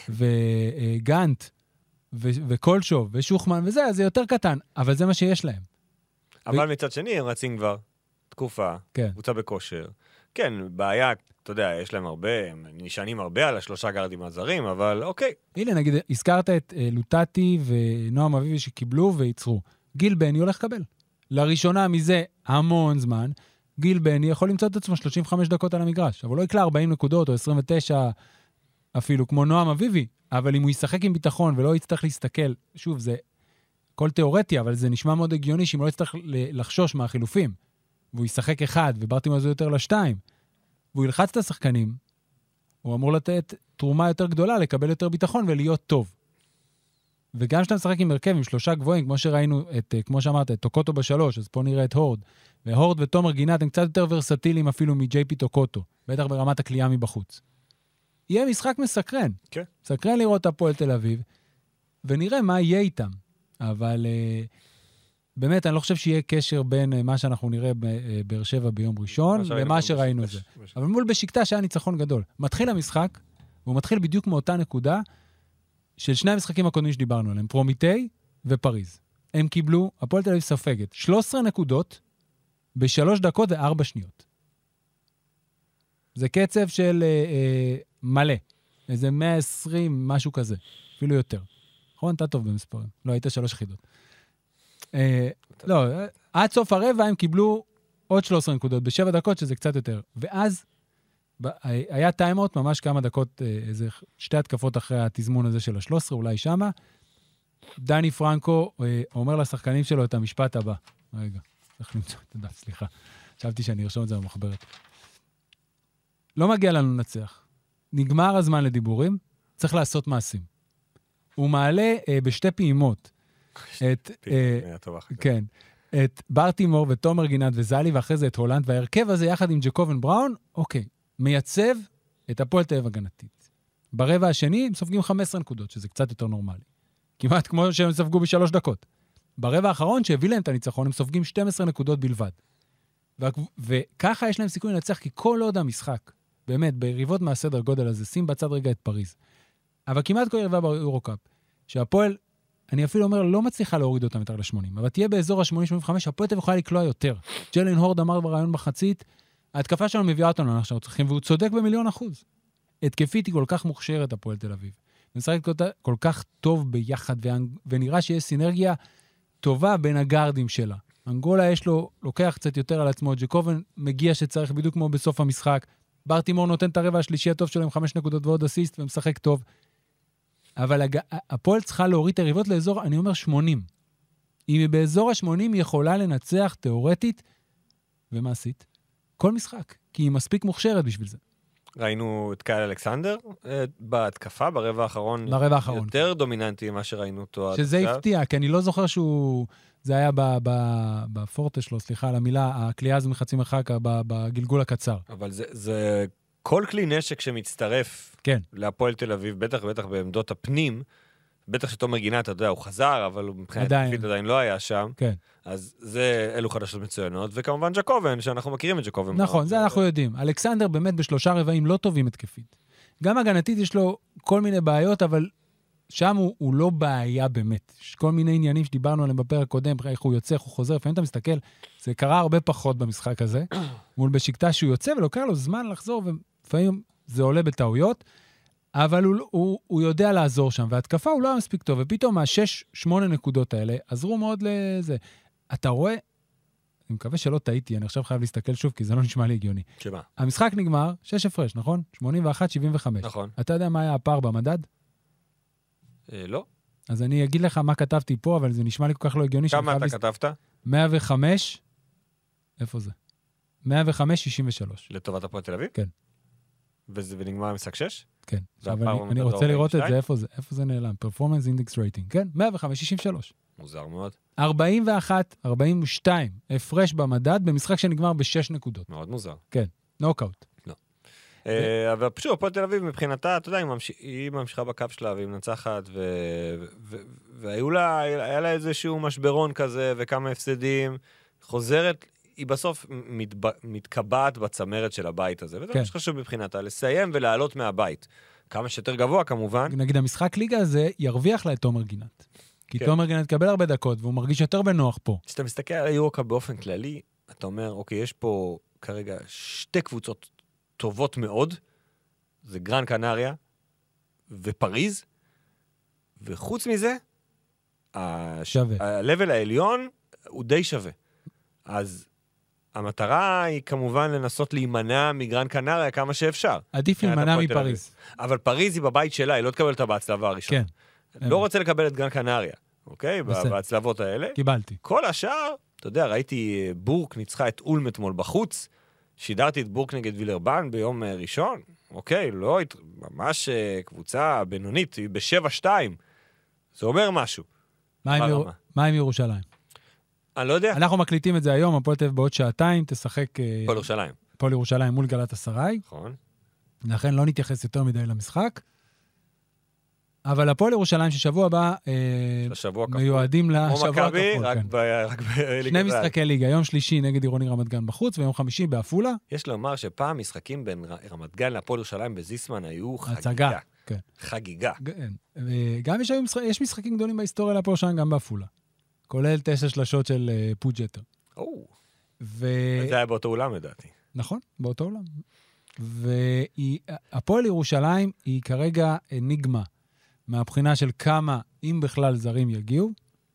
וגנט, ו- וקולשוב ושוחמן וזה, אז זה יותר קטן, אבל זה מה שיש להם. אבל מצד שני, הם רצים כבר תקופה, כן. קבוצה בכושר. כן, בעיה, אתה יודע, יש להם הרבה, הם נשענים הרבה על השלושה גארדים הזרים, אבל אוקיי. הנה, נגיד, הזכרת את אה, לוטטי ונועם אביבי שקיבלו וייצרו. גיל בני הולך לקבל. לראשונה מזה המון זמן, גיל בני יכול למצוא את עצמו 35 דקות על המגרש, אבל לא יקלע 40 נקודות או 29 אפילו, כמו נועם אביבי, אבל אם הוא ישחק עם ביטחון ולא יצטרך להסתכל, שוב, זה הכל תיאורטי, אבל זה נשמע מאוד הגיוני שאם לא יצטרך לחשוש מהחילופים, והוא ישחק אחד, וברטימו זה יותר לשתיים, והוא ילחץ את השחקנים, הוא אמור לתת תרומה יותר גדולה, לקבל יותר ביטחון ולהיות טוב. וגם כשאתה משחק עם הרכב עם שלושה גבוהים, כמו שראינו, את, אה, כמו שאמרת, את טוקוטו בשלוש, אז פה נראה את הורד. והורד ותומר גינת הם קצת יותר ורסטיליים אפילו מג'יי פי טוקוטו, בטח ברמת הכלייה מבחוץ. יהיה משחק מסקרן. כן. מסקרן לראות את הפועל תל אביב, ונראה מה יהיה איתם. אבל אה, באמת, אני לא חושב שיהיה קשר בין אה, מה שאנחנו נראה בבאר שבע ביום ראשון למה שראינו בש- זה. בש- אבל מול בשקטה היה ניצחון גדול. מתחיל המשחק, והוא מתחיל בדיוק מאותה נקודה של שני המשחקים הקודמים שדיברנו עליהם, פרומיטי ופריז. הם קיבלו, הפועל תל אביב ספגת, 13 נקודות בשלוש דקות וארבע שניות. זה קצב של אה, אה, מלא, איזה 120, משהו כזה, אפילו יותר. נכון? אתה טוב במספרים. לא, היית שלוש יחידות. אה, לא, עד סוף הרבע הם קיבלו עוד 13 נקודות בשבע דקות, שזה קצת יותר. ואז היה טיימאוט, ממש כמה דקות, אה, איזה שתי התקפות אחרי התזמון הזה של ה-13, אולי שמה. דני פרנקו אה, אומר לשחקנים שלו את המשפט הבא. רגע, צריך למצוא את הדף, סליחה. חשבתי שאני ארשום את זה במחברת. לא מגיע לנו לנצח. נגמר הזמן לדיבורים, צריך לעשות מעשים. הוא מעלה אה, בשתי פעימות את... אה. כן. את ברטימור ותומר גינת וזלי, ואחרי זה את הולנד, וההרכב הזה יחד עם ג'קובן בראון, אוקיי, מייצב את הפועל תל אביב הגנתית. ברבע השני הם סופגים 15 נקודות, שזה קצת יותר נורמלי. כמעט כמו שהם ספגו בשלוש דקות. ברבע האחרון, שהביא להם את הניצחון, הם סופגים 12 נקודות בלבד. וככה יש להם סיכוי לנצח, כי כל עוד המשחק, באמת, ביריבות מהסדר גודל הזה, שים בצד רגע את פריז. אבל כמעט כל יריבה ביורו-קאפ, שהפועל אני אפילו אומר, לא מצליחה להוריד אותם יותר ל-80, אבל תהיה באזור ה-80-85, הפועל תל יכולה לקלוע יותר. ג'לן הורד אמר ברעיון מחצית, ההתקפה שלנו מביאה אותנו לאן שאנחנו צריכים, והוא צודק במיליון אחוז. התקפית היא כל כך מוכשרת, הפועל תל אביב. משחקת כל, כך טוב ביחד, ונראה שיש סינרגיה טובה בין הגארדים שלה. אנגולה יש לו, לוקח קצת יותר על עצמו, ג'קובן מגיע שצריך בדיוק כמו בסוף המשחק. ברטימור נותן את הרבע השלישי הטוב שלו עם חמש נקודות ועוד אסיסט ומשחק טוב. אבל הג... הפועל צריכה להוריד את היריבות לאזור, אני אומר 80. אם היא באזור ה-80, היא יכולה לנצח תיאורטית ומעשית כל משחק, כי היא מספיק מוכשרת בשביל זה. ראינו את קייל אלכסנדר אה, בהתקפה, ברבע האחרון. ברבע האחרון. יותר דומיננטי ממה שראינו אותו עד שזה עכשיו. הפתיע, כי אני לא זוכר שהוא... זה היה בפורטה שלו, סליחה על המילה, הכלייה הזו מחצי מרחק בגלגול הקצר. אבל זה, זה כל כלי נשק שמצטרף כן. להפועל תל אביב, בטח ובטח בעמדות הפנים, בטח שתומר גינת, אתה יודע, הוא חזר, אבל מבחינת עדיין. עדיין לא היה שם. כן. אז זה, אלו חדשות מצוינות, וכמובן ג'קובן, שאנחנו מכירים את ג'קובן. נכון, זה אנחנו יודעים. אלכסנדר באמת בשלושה רבעים לא טובים התקפית. גם הגנתית יש לו כל מיני בעיות, אבל שם הוא, הוא לא בעיה באמת. יש כל מיני עניינים שדיברנו עליהם בפרק הקודם, איך הוא יוצא, איך הוא חוזר, לפעמים אתה מסתכל, זה קרה הרבה פחות במשחק הזה, מול בשקטה שהוא יוצא ולוקח לו זמן לחזור, ולפעמים זה עולה בטעויות, אבל הוא, הוא, הוא יודע לעזור שם, והתקפה הוא לא היה מספיק טוב, ופתאום מהשש, שמונה נקודות האלה עזרו מאוד לזה. אתה רואה, אני מקווה שלא טעיתי, אני עכשיו חייב להסתכל שוב, כי זה לא נשמע לי הגיוני. שמה? המשחק נגמר, שש הפרש, נכון? 81-75. נכון. אתה יודע מה היה הפער במדד? אה, לא. אז אני אגיד לך מה כתבתי פה, אבל זה נשמע לי כל כך לא הגיוני. כמה אתה להס- כתבת? 105, איפה זה? 105-63. לטובת הפועל תל אביב? כן. וזה ונגמר המשחק 6? כן. עכשיו אני, אני רוצה לראות את 42? זה, איפה זה, איפה זה נעלם? performance index rating, כן? 105-63. מוזר מאוד. 41, 42, הפרש במדד במשחק שנגמר בשש נקודות. מאוד מוזר. נוקאוט. אה, אבל פשוט הפועל תל אביב מבחינתה, אתה יודע, היא ממש- היא ממשיכה בקו שלה והיא מנצחת, והיו לה, היה לה איזשהו משברון כזה וכמה הפסדים. חוזרת, היא בסוף מתב- מתקבעת בצמרת של הבית הזה, וזה כן. מה שחשוב מבחינתה, לסיים ולעלות מהבית. כמה שיותר גבוה כמובן, נגיד המשחק ליגה הזה ירוויח לה את תומר גינת. כי כן. תומר גינת יקבל הרבה דקות, והוא מרגיש יותר בנוח פה. כשאתה מסתכל על היורוקאפ באופן כללי, אתה אומר, אוקיי, יש פה כרגע שתי קבוצות טובות מאוד, זה גרן קנריה ופריז, וחוץ מזה, הש... ה-level העליון הוא די שווה. אז המטרה היא כמובן לנסות להימנע מגרן קנריה כמה שאפשר. עדיף להימנע. מפריז. אבל פריז היא בבית שלה, היא לא תקבל אותה בהצלבה הראשונה. כן, לא רוצה לקבל את גרן קנריה, אוקיי? בסדר. בהצלבות האלה. קיבלתי. כל השאר, אתה יודע, ראיתי אה, בורק ניצחה את אולם אתמול בחוץ, שידרתי את בורק נגד וילרבן ביום אה, ראשון, אוקיי, לא, ממש אה, קבוצה בינונית, היא ב-7-2. זה אומר משהו. מה עם ירושלים? אני לא יודע. אנחנו מקליטים את זה היום, הפועל תל אביב בעוד שעתיים, תשחק אה, הפועל ירושלים, הפועל ירושלים מול גלת אסריי, נכון? לכן לא נתייחס יותר מדי למשחק. אבל הפועל ירושלים ששבוע הבא אה, כפול. מיועדים לשבוע מכבי, הכפול, רק כן. ב- רק בליגת שני. משחקי ליגה, יום שלישי נגד עירוני רמת גן בחוץ, ויום חמישי בעפולה. יש לומר שפעם משחקים בין רמת גן להפועל ירושלים בזיסמן היו חגיגה. הצגה, כן. חגיגה. כן. יש היום משחק, יש משחקים גדולים בהיסטוריה להפועל ירושלים גם בעפולה. כולל תשע שלשות של אה, פוג'טר. או, ו... זה היה באותו אולם לדעתי. נכון, באותו עולם. והפועל ירושלים היא כרגע אניגמה מהבחינה של כמה, אם בכלל, זרים יגיעו.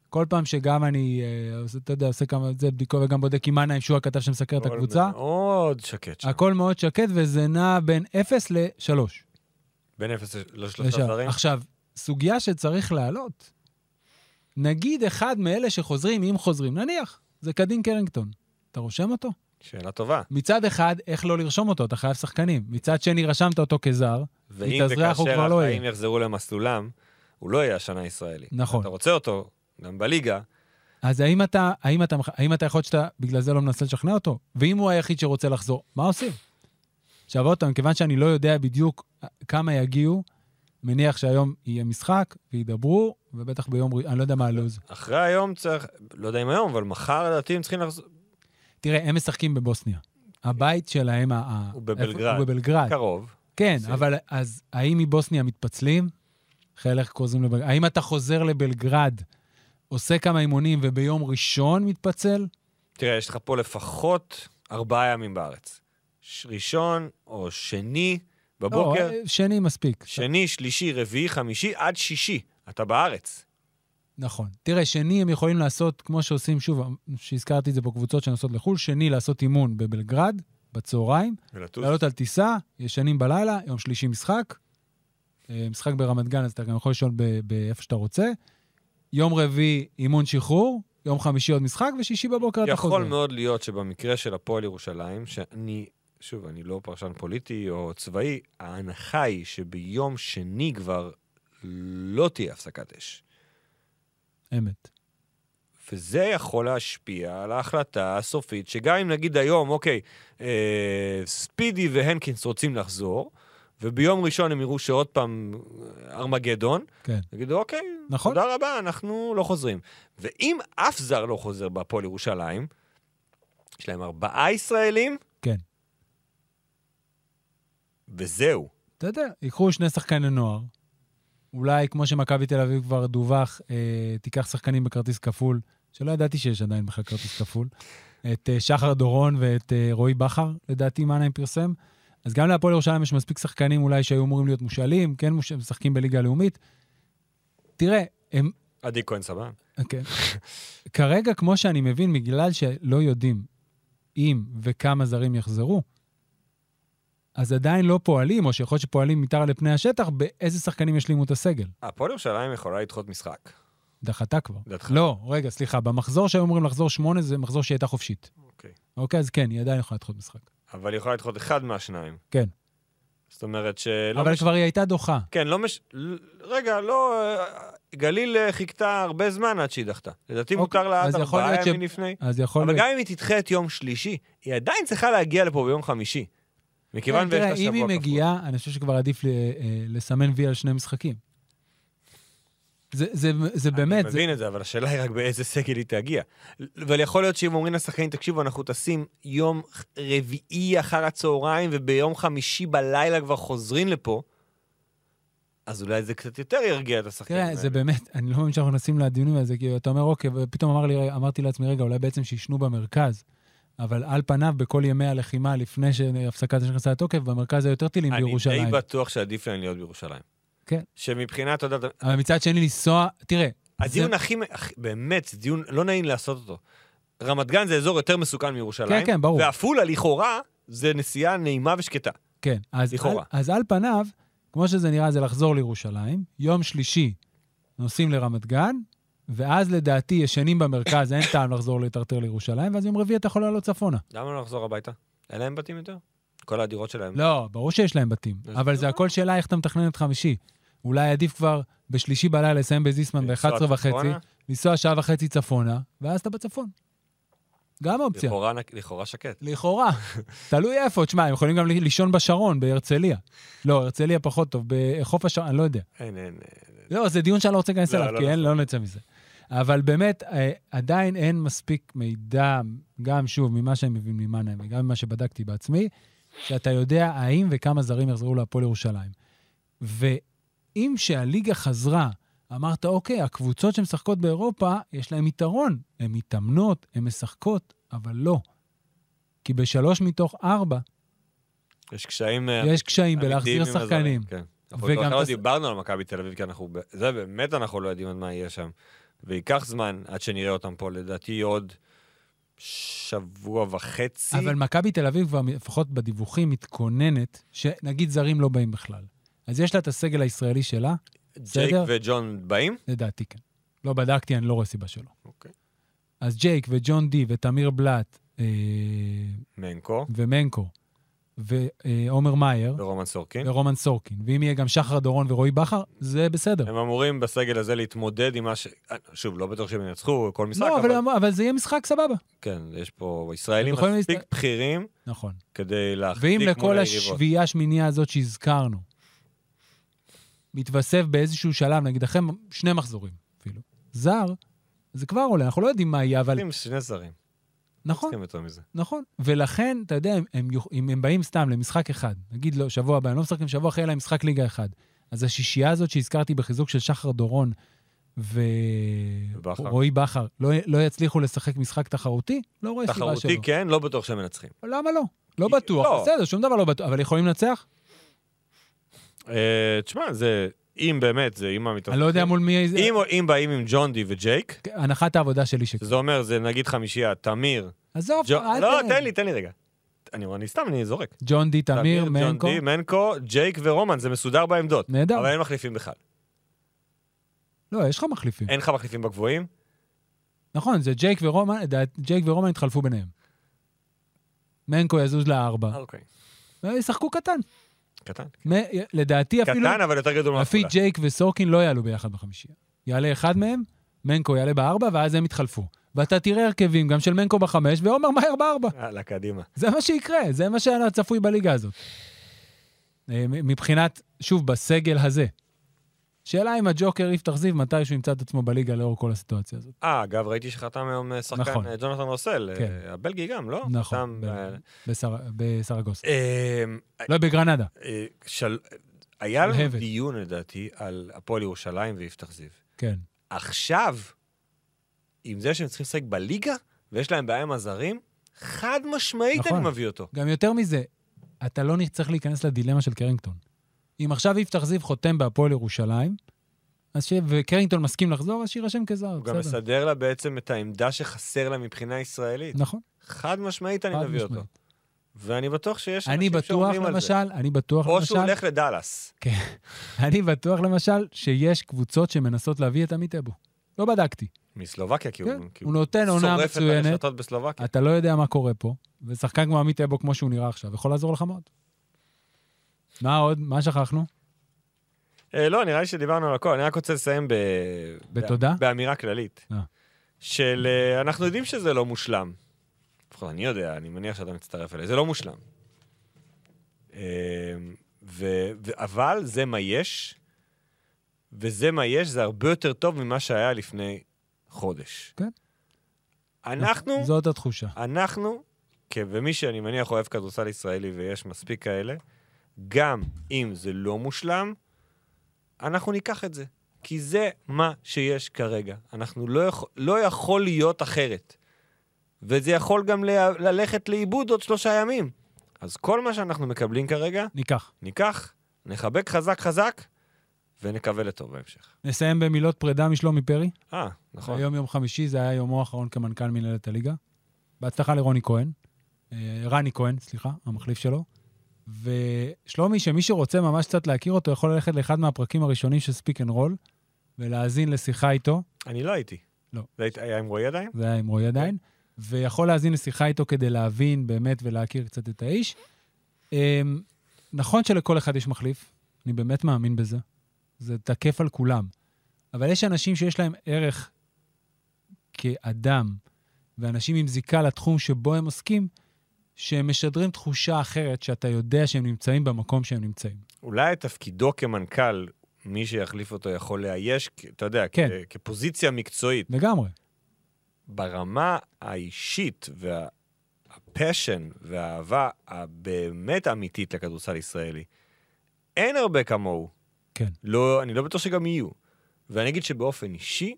כל פעם שגם אני, אה, אתה יודע, עושה כמה זה בדיקות וגם בודק עם אנה ישוע הכתב שמסקר את הקבוצה, מאוד שקט שם. הכל מאוד שקט וזה נע בין 0 ל-3. בין אפס לשלושה זרים. עכשיו, סוגיה שצריך להעלות, נגיד אחד מאלה שחוזרים, אם חוזרים, נניח, זה קדין קרינגטון. אתה רושם אותו? שאלה טובה. מצד אחד, איך לא לרשום אותו? אתה חייב שחקנים. מצד שני, רשמת אותו כזר, ואם מתאזרח הוא כבר לא יהיה. יחזרו למסלולם, הוא לא יהיה השנה ישראלי. נכון. אתה רוצה אותו, גם בליגה, אז האם אתה, האם אתה, האם אתה יכול שאתה בגלל זה לא מנסה לשכנע אותו? ואם הוא היחיד שרוצה לחזור, מה עושים? עכשיו עוד פעם, כיוון שאני לא יודע בדיוק כמה יגיעו, מניח שהיום יהיה משחק, וידברו, ובטח ביום, ר- אני לא יודע מה הלו"ז. אחרי היום צריך, לא יודע אם היום, אבל מחר לדעתי הם צריכים לחזור. תראה, הם משחקים בבוסניה. הבית שלהם, הוא בבלגרד. הוא בבלגרד. קרוב. כן, אבל אז האם מבוסניה מתפצלים? חלק חוזרים לבלגרד. האם אתה חוזר לבלגרד, עושה כמה אימונים וביום ראשון מתפצל? תראה, יש לך פה לפחות ארבעה ימים בארץ. ראשון או שני בבוקר, לא, שני מספיק. שני, שלישי, רביעי, חמישי, עד שישי. אתה בארץ. נכון. תראה, שני הם יכולים לעשות, כמו שעושים, שוב, שהזכרתי את זה פה, קבוצות שנוסעות לחו"ל, שני לעשות אימון בבלגרד, בצהריים, ולטוס. לעלות על טיסה, ישנים בלילה, יום שלישי משחק, אה, משחק ברמת גן, אז אתה גם יכול לישון ב- באיפה שאתה רוצה. יום רביעי, אימון שחרור, יום חמישי עוד משחק, ושישי בבוקר אתה חוזר. יכול מאוד להיות שבמקרה של הפועל ירושלים, שאני, שוב, אני לא פרשן פוליטי או צבאי, ההנחה היא שביום שני כבר לא תהיה הפסקת אש. אמת. וזה יכול להשפיע על ההחלטה הסופית, שגם אם נגיד היום, אוקיי, אה, ספידי והנקינס רוצים לחזור, וביום ראשון הם יראו שעוד פעם אה, ארמגדון, כן. יגידו, אוקיי, נכון. תודה רבה, אנחנו לא חוזרים. ואם אף זר לא חוזר בהפועל ירושלים, יש להם ארבעה ישראלים, כן. וזהו. אתה יודע, ייקחו שני שחקני נוער, אולי כמו שמכבי תל אביב כבר דווח, אה, תיקח שחקנים בכרטיס כפול, שלא ידעתי שיש עדיין בכלל כרטיס כפול, את אה, שחר דורון ואת אה, רועי בכר, לדעתי מנהיים פרסם. אז גם להפועל ירושלים יש מספיק שחקנים אולי שהיו אמורים להיות מושאלים, כן מוש... משחקים בליגה הלאומית. תראה, הם... עדי כהן סבן. כן. כרגע, כמו שאני מבין, בגלל שלא יודעים אם וכמה זרים יחזרו, אז עדיין לא פועלים, או שיכול להיות שפועלים מתחת לפני השטח, באיזה שחקנים ישלימו את הסגל. הפועל ירושלים יכולה לדחות משחק. דחתה כבר. דעתך? לא, רגע, סליחה, במחזור שהיו אמורים לחזור שמונה, זה מחזור שהיא הייתה חופשית. אוקיי. אוקיי, אז כן, היא עדיין יכולה לדחות משחק. אבל היא יכולה לדחות אחד מהשניים. כן. זאת אומרת שלא... אבל מש- כבר היא הייתה דוחה. כן, לא מש... רגע, לא... אה, גליל אה, חיכתה הרבה זמן עד שהיא דחתה. לדעתי אוקיי, מותר לה עד ארבעה ש- ימים לפני. אז יכול אבל להיות... גם אם היא תדחה את יום שלישי, היא עדיין צריכה להגיע לפה ביום חמישי. מכיוון כן, ויש לה שבוע אם היא כפול. מגיעה, אני חושב שכבר עדיף אה, לסמן וי על שני משחקים. זה, זה, זה באמת, אני זה, מבין את זה, אבל השאלה היא רק באיזה סגל היא תגיע. אבל יכול להיות שאם אומרים לשחקנים, תקשיבו, אנחנו טסים יום רביעי אחר הצהריים, וביום חמישי בלילה כבר חוזרים לפה, אז אולי זה קצת יותר ירגיע את השחקנים תראה, האלה. זה באמת, אני לא מאמין שאנחנו נכנסים לדיונים האלה, כי אתה אומר, אוקיי, ופתאום אמר לי, אמרתי לעצמי, רגע, אולי בעצם שישנו במרכז. אבל על פניו, בכל ימי הלחימה, לפני שהפסקת אש נכנסה לתוקף, במרכז היה יותר טילים אני בירושלים. די בטוח שעדיף להם להיות בירושלים. כן. שמבחינת, אתה יודע, אבל מצד שני, לנסוע, תראה, הדיון זה- הכי, הכי- באמת, זה דיון לא נעים לעשות אותו. רמת גן זה אזור יותר מסוכן מירושלים. כן, כן, ברור. ועפולה, לכאורה, זה נסיעה נעימה ושקטה. כן, אז לכאורה. על, אז על פניו, כמו שזה נראה, זה לחזור לירושלים. יום שלישי נוסעים לרמת גן, ואז לדעתי ישנים במרכז, אין טעם לחזור לטרטר לירושלים, ואז יום רביעי אתה יכול לעלות צפונה. למה לא לחזור הביתה? אין להם בתים יותר? כל הדירות שלהם. לא, ברור שיש להם בתים, אבל זה לא. הכל שאלה איך אתה מתכנן את חמישי. אולי עדיף כבר בשלישי בלילה לסיים בזיסמן לנסוע ב-11 וחצי? לנסוע שעה וחצי צפונה, ואז אתה בצפון. גם אופציה. לכאורה לכאורה שקט. לכאורה. תלוי איפה, תשמע, הם יכולים גם לישון בשרון, בהרצליה. לא, הרצליה פחות טוב, בחוף השרון, אני לא יודע. אין, אין. לא, זה דיון שאני לא רוצה להיכנס לא, אליו, לא כי אין, נכון. לא נצא מזה. אבל באמת, אה, עדיין אין מספיק מידע, גם שוב, ממה שאני מבין ממאנה וגם ממה שבדקתי בעצמי, שאתה יודע האם וכמה זרים יחזרו להפועל ירושלים. ואם שהליגה חזרה, אמרת, אוקיי, הקבוצות שמשחקות באירופה, יש להן יתרון. הן מתאמנות, הן משחקות, אבל לא. כי בשלוש מתוך ארבע, יש קשיים... אה, יש קשיים בלהחזיר שחקנים. כן. אנחנו וגם לא דיברנו על מכבי תל אביב, כי אנחנו... זה באמת אנחנו לא יודעים עד מה יהיה שם. וייקח זמן עד שנראה אותם פה, לדעתי עוד שבוע וחצי. אבל מכבי תל אביב כבר, לפחות בדיווחים, מתכוננת, שנגיד זרים לא באים בכלל. אז יש לה את הסגל הישראלי שלה, ג'ייק בסדר? וג'ון באים? לדעתי כן. לא בדקתי, אני לא רואה סיבה שלא. אוקיי. אז ג'ייק וג'ון די ותמיר בלאט אה, מנקו ומנקו ועומר מאייר ורומן סורקין. ורומן סורקין, ואם יהיה גם שחר דורון ורועי בכר, זה בסדר. הם אמורים בסגל הזה להתמודד עם מה ש... שוב, לא בטוח שהם ינצחו כל משחק, לא, אבל אבל, אבל זה יהיה משחק סבבה. כן, יש פה ישראלים מספיק להסת- בכירים נכון. כדי להחזיק ואם מול לכל היריבות. השביעייה השמינייה הזאת שהזכרנו, מתווסף באיזשהו שלב, נגיד אחרי שני מחזורים אפילו, זר, זה כבר עולה, אנחנו לא יודעים מה יהיה, אבל... שני זרים. נכון, צריכים יותר מזה. נכון. ולכן, אתה יודע, הם, הם, אם הם באים סתם למשחק אחד, נגיד לא, שבוע הבא, הם לא משחקים שבוע אחרי, אלא משחק ליגה אחד. אז השישייה הזאת שהזכרתי בחיזוק של שחר דורון. ורועי בכר לא, לא יצליחו לשחק משחק תחרותי, לא רואה סיבה שלא. תחרותי כן, לא בטוח שהם מנצחים. למה לא? לא בטוח, לא. בסדר, שום דבר לא בטוח, אבל יכולים לנצח? אה, תשמע, זה... אם באמת, זה אם המתאבקים. אני לא יודע מול מי... אם, אם באים עם ג'ון די וג'ייק, הנחת העבודה שלי שכן. זה אומר, זה נגיד חמישייה, תמיר. עזוב, ג'ו... אל לא, תן לי, תן לי רגע. אני, אני סתם, אני זורק. ג'ון די, תמיר, ג'ון מנקו. די, מנקו, ג'ייק ורומן, זה מסודר בעמדות. נהדר. אבל אין מחליפים בכלל. לא, יש לך מחליפים. אין לך מחליפים בגבוהים? נכון, זה ג'ייק ורומן, ג'ייק ורומן התחלפו ביניהם. מנקו יזוז לארבע, אוקיי. וישחקו קטן. קטן. מ- לדעתי אפילו, קטן, אבל יותר גדול לפי מעפולה. ג'ייק וסורקין לא יעלו ביחד בחמישייה. יעלה אחד מהם, מנקו יעלה בארבע, ואז הם יתחלפו. ואתה תראה הרכבים גם של מנקו בחמש ועומר מאייר בארבע. יאללה, קדימה. זה מה שיקרה, זה מה שהיה צפוי בליגה הזאת. אה, מבחינת, שוב, בסגל הזה. שאלה אם הג'וקר יפתח זיו, מתי שהוא ימצא את עצמו בליגה לאור כל הסיטואציה הזאת. אה, אגב, ראיתי שחתם היום אה, שחקן, נכון. אה, ג'ונתן רוסל, אה, כן. הבלגי גם, לא? נכון, ב- אה, בשר- בסרגוס. אה, לא, בגרנדה. של- היה לנו. דיון, לדעתי, על הפועל ירושלים ויפתח זיו. כן. עכשיו, עם זה שהם צריכים לשחק בליגה, ויש להם בעיה עם הזרים, חד משמעית נכון. אני מביא אותו. גם יותר מזה, אתה לא צריך להיכנס לדילמה של קרינגטון. אם עכשיו יפתח זיו חותם בהפועל ירושלים, אז ש... וקרינגטון מסכים לחזור, אז שיירשם כזר, הוא גם בסדר. מסדר לה בעצם את העמדה שחסר לה מבחינה ישראלית. נכון, חד משמעית אני חד מביא אותו. ואני בטוח שיש אני אנשים בטוח, שאומרים על זה. למשל, אני בטוח, או למשל, שהוא הולך לדאלאס. אני בטוח, למשל, שיש קבוצות שמנסות להביא את עמית אבו. לא בדקתי. מסלובקיה, כי הוא כן, כי הוא נותן עונה שורף את מצוינת. הרשתות בסלובקיה. אתה לא יודע מה קורה פה, ושחקן כמו עמית אבו, כמו שהוא נראה עכשיו, יכול לעזור לך מאוד. מה עוד? מה שכחנו? אה, לא, נראה לי שדיברנו על הכל. אני רק רוצה לסיים ב... בתודה? באמירה כללית. אה. של... אה, אנחנו יודעים שזה לא מושלם. לפחות אני יודע, אני מניח שאתה מצטרף אליי. זה לא מושלם. ו... ו... אבל זה מה יש, וזה מה יש, זה הרבה יותר טוב ממה שהיה לפני חודש. כן. אנחנו... זאת התחושה. אנחנו, ומי שאני מניח אוהב כדורסל ישראלי ויש מספיק כאלה, גם אם זה לא מושלם, אנחנו ניקח את זה. כי זה מה שיש כרגע. אנחנו לא, יכול, לא יכול להיות אחרת. וזה יכול גם ל- ללכת לאיבוד עוד שלושה ימים. אז כל מה שאנחנו מקבלים כרגע, ניקח. ניקח, נחבק חזק חזק, ונקווה לטוב בהמשך. נסיים במילות פרידה משלומי פרי. אה, נכון. היום יום חמישי, זה היה יומו האחרון כמנכ"ל מנהלת הליגה. בהצלחה לרוני כהן, אה, רני כהן, סליחה, המחליף שלו. ושלומי, שמי שרוצה ממש קצת להכיר אותו, יכול ללכת לאחד מהפרקים הראשונים של Speak and Roll, ולהאזין לשיחה איתו, אני לא הייתי. לא. זה היה עם רועי עדיין? זה היה עם רועי עדיין, ויכול להאזין לשיחה איתו כדי להבין באמת ולהכיר קצת את האיש. אמ, נכון שלכל אחד יש מחליף, אני באמת מאמין בזה. זה תקף על כולם. אבל יש אנשים שיש להם ערך כאדם, ואנשים עם זיקה לתחום שבו הם עוסקים, שהם משדרים תחושה אחרת, שאתה יודע שהם נמצאים במקום שהם נמצאים. אולי תפקידו כמנכ"ל, מי שיחליף אותו יכול לאייש, אתה יודע, כן. כ- כפוזיציה מקצועית. לגמרי. ברמה האישית והפשן והאהבה הבאמת אמיתית לכדורסל ישראלי, אין הרבה כמוהו. כן. לא, אני לא בטוח שגם יהיו. ואני אגיד שבאופן אישי,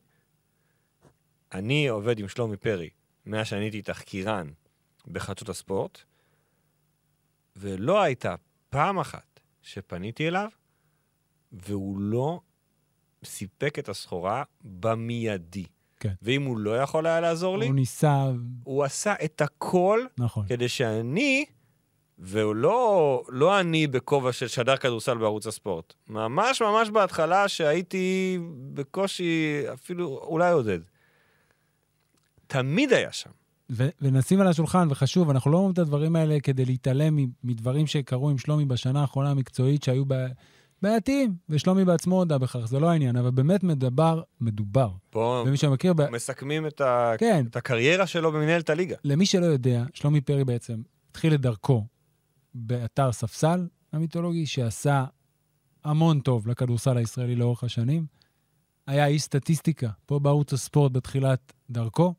אני עובד עם שלומי פרי מאז שאני הייתי תחקירן בחדשות הספורט, ולא הייתה פעם אחת שפניתי אליו, והוא לא סיפק את הסחורה במיידי. כן. ואם הוא לא יכול היה לעזור לי, הוא ניסה, הוא עשה את הכל נכון. כדי שאני, והוא לא, לא אני בכובע של שדר כדורסל בערוץ הספורט, ממש ממש בהתחלה שהייתי בקושי, אפילו אולי עודד. תמיד היה שם. ונשים על השולחן, וחשוב, אנחנו לא אומרים את הדברים האלה כדי להתעלם מדברים שקרו עם שלומי בשנה האחרונה המקצועית שהיו בעייתיים, ושלומי בעצמו הודה בכך, זה לא העניין, אבל באמת מדבר, מדובר. פה ומי שמכיר, ב- מסכמים את, ה... כן, את הקריירה שלו במנהלת הליגה. למי שלא יודע, שלומי פרי בעצם התחיל את דרכו באתר ספסל המיתולוגי, שעשה המון טוב לכדורסל הישראלי לאורך השנים. היה איש סטטיסטיקה פה בערוץ הספורט בתחילת דרכו,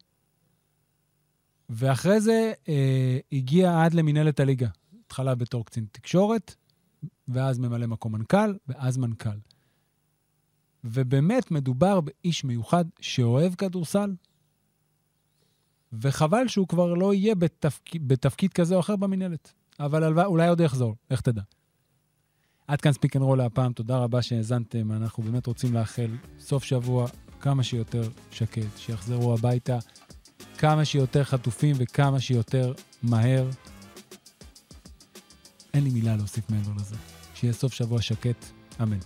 ואחרי זה אה, הגיע עד למנהלת הליגה. התחלה בתור קצין תקשורת, ואז ממלא מקום מנכ"ל, ואז מנכ"ל. ובאמת מדובר באיש מיוחד שאוהב כדורסל, וחבל שהוא כבר לא יהיה בתפק... בתפקיד כזה או אחר במינהלת. אבל הלוואי, אולי עוד יחזור, לך תדע. עד כאן Speak and Roll להפעם, תודה רבה שהאזנתם. אנחנו באמת רוצים לאחל סוף שבוע כמה שיותר שקט, שיחזרו הביתה כמה שיותר חטופים וכמה שיותר מהר. אין לי מילה להוסיף מעבר לזה. שיהיה סוף שבוע שקט, אמן.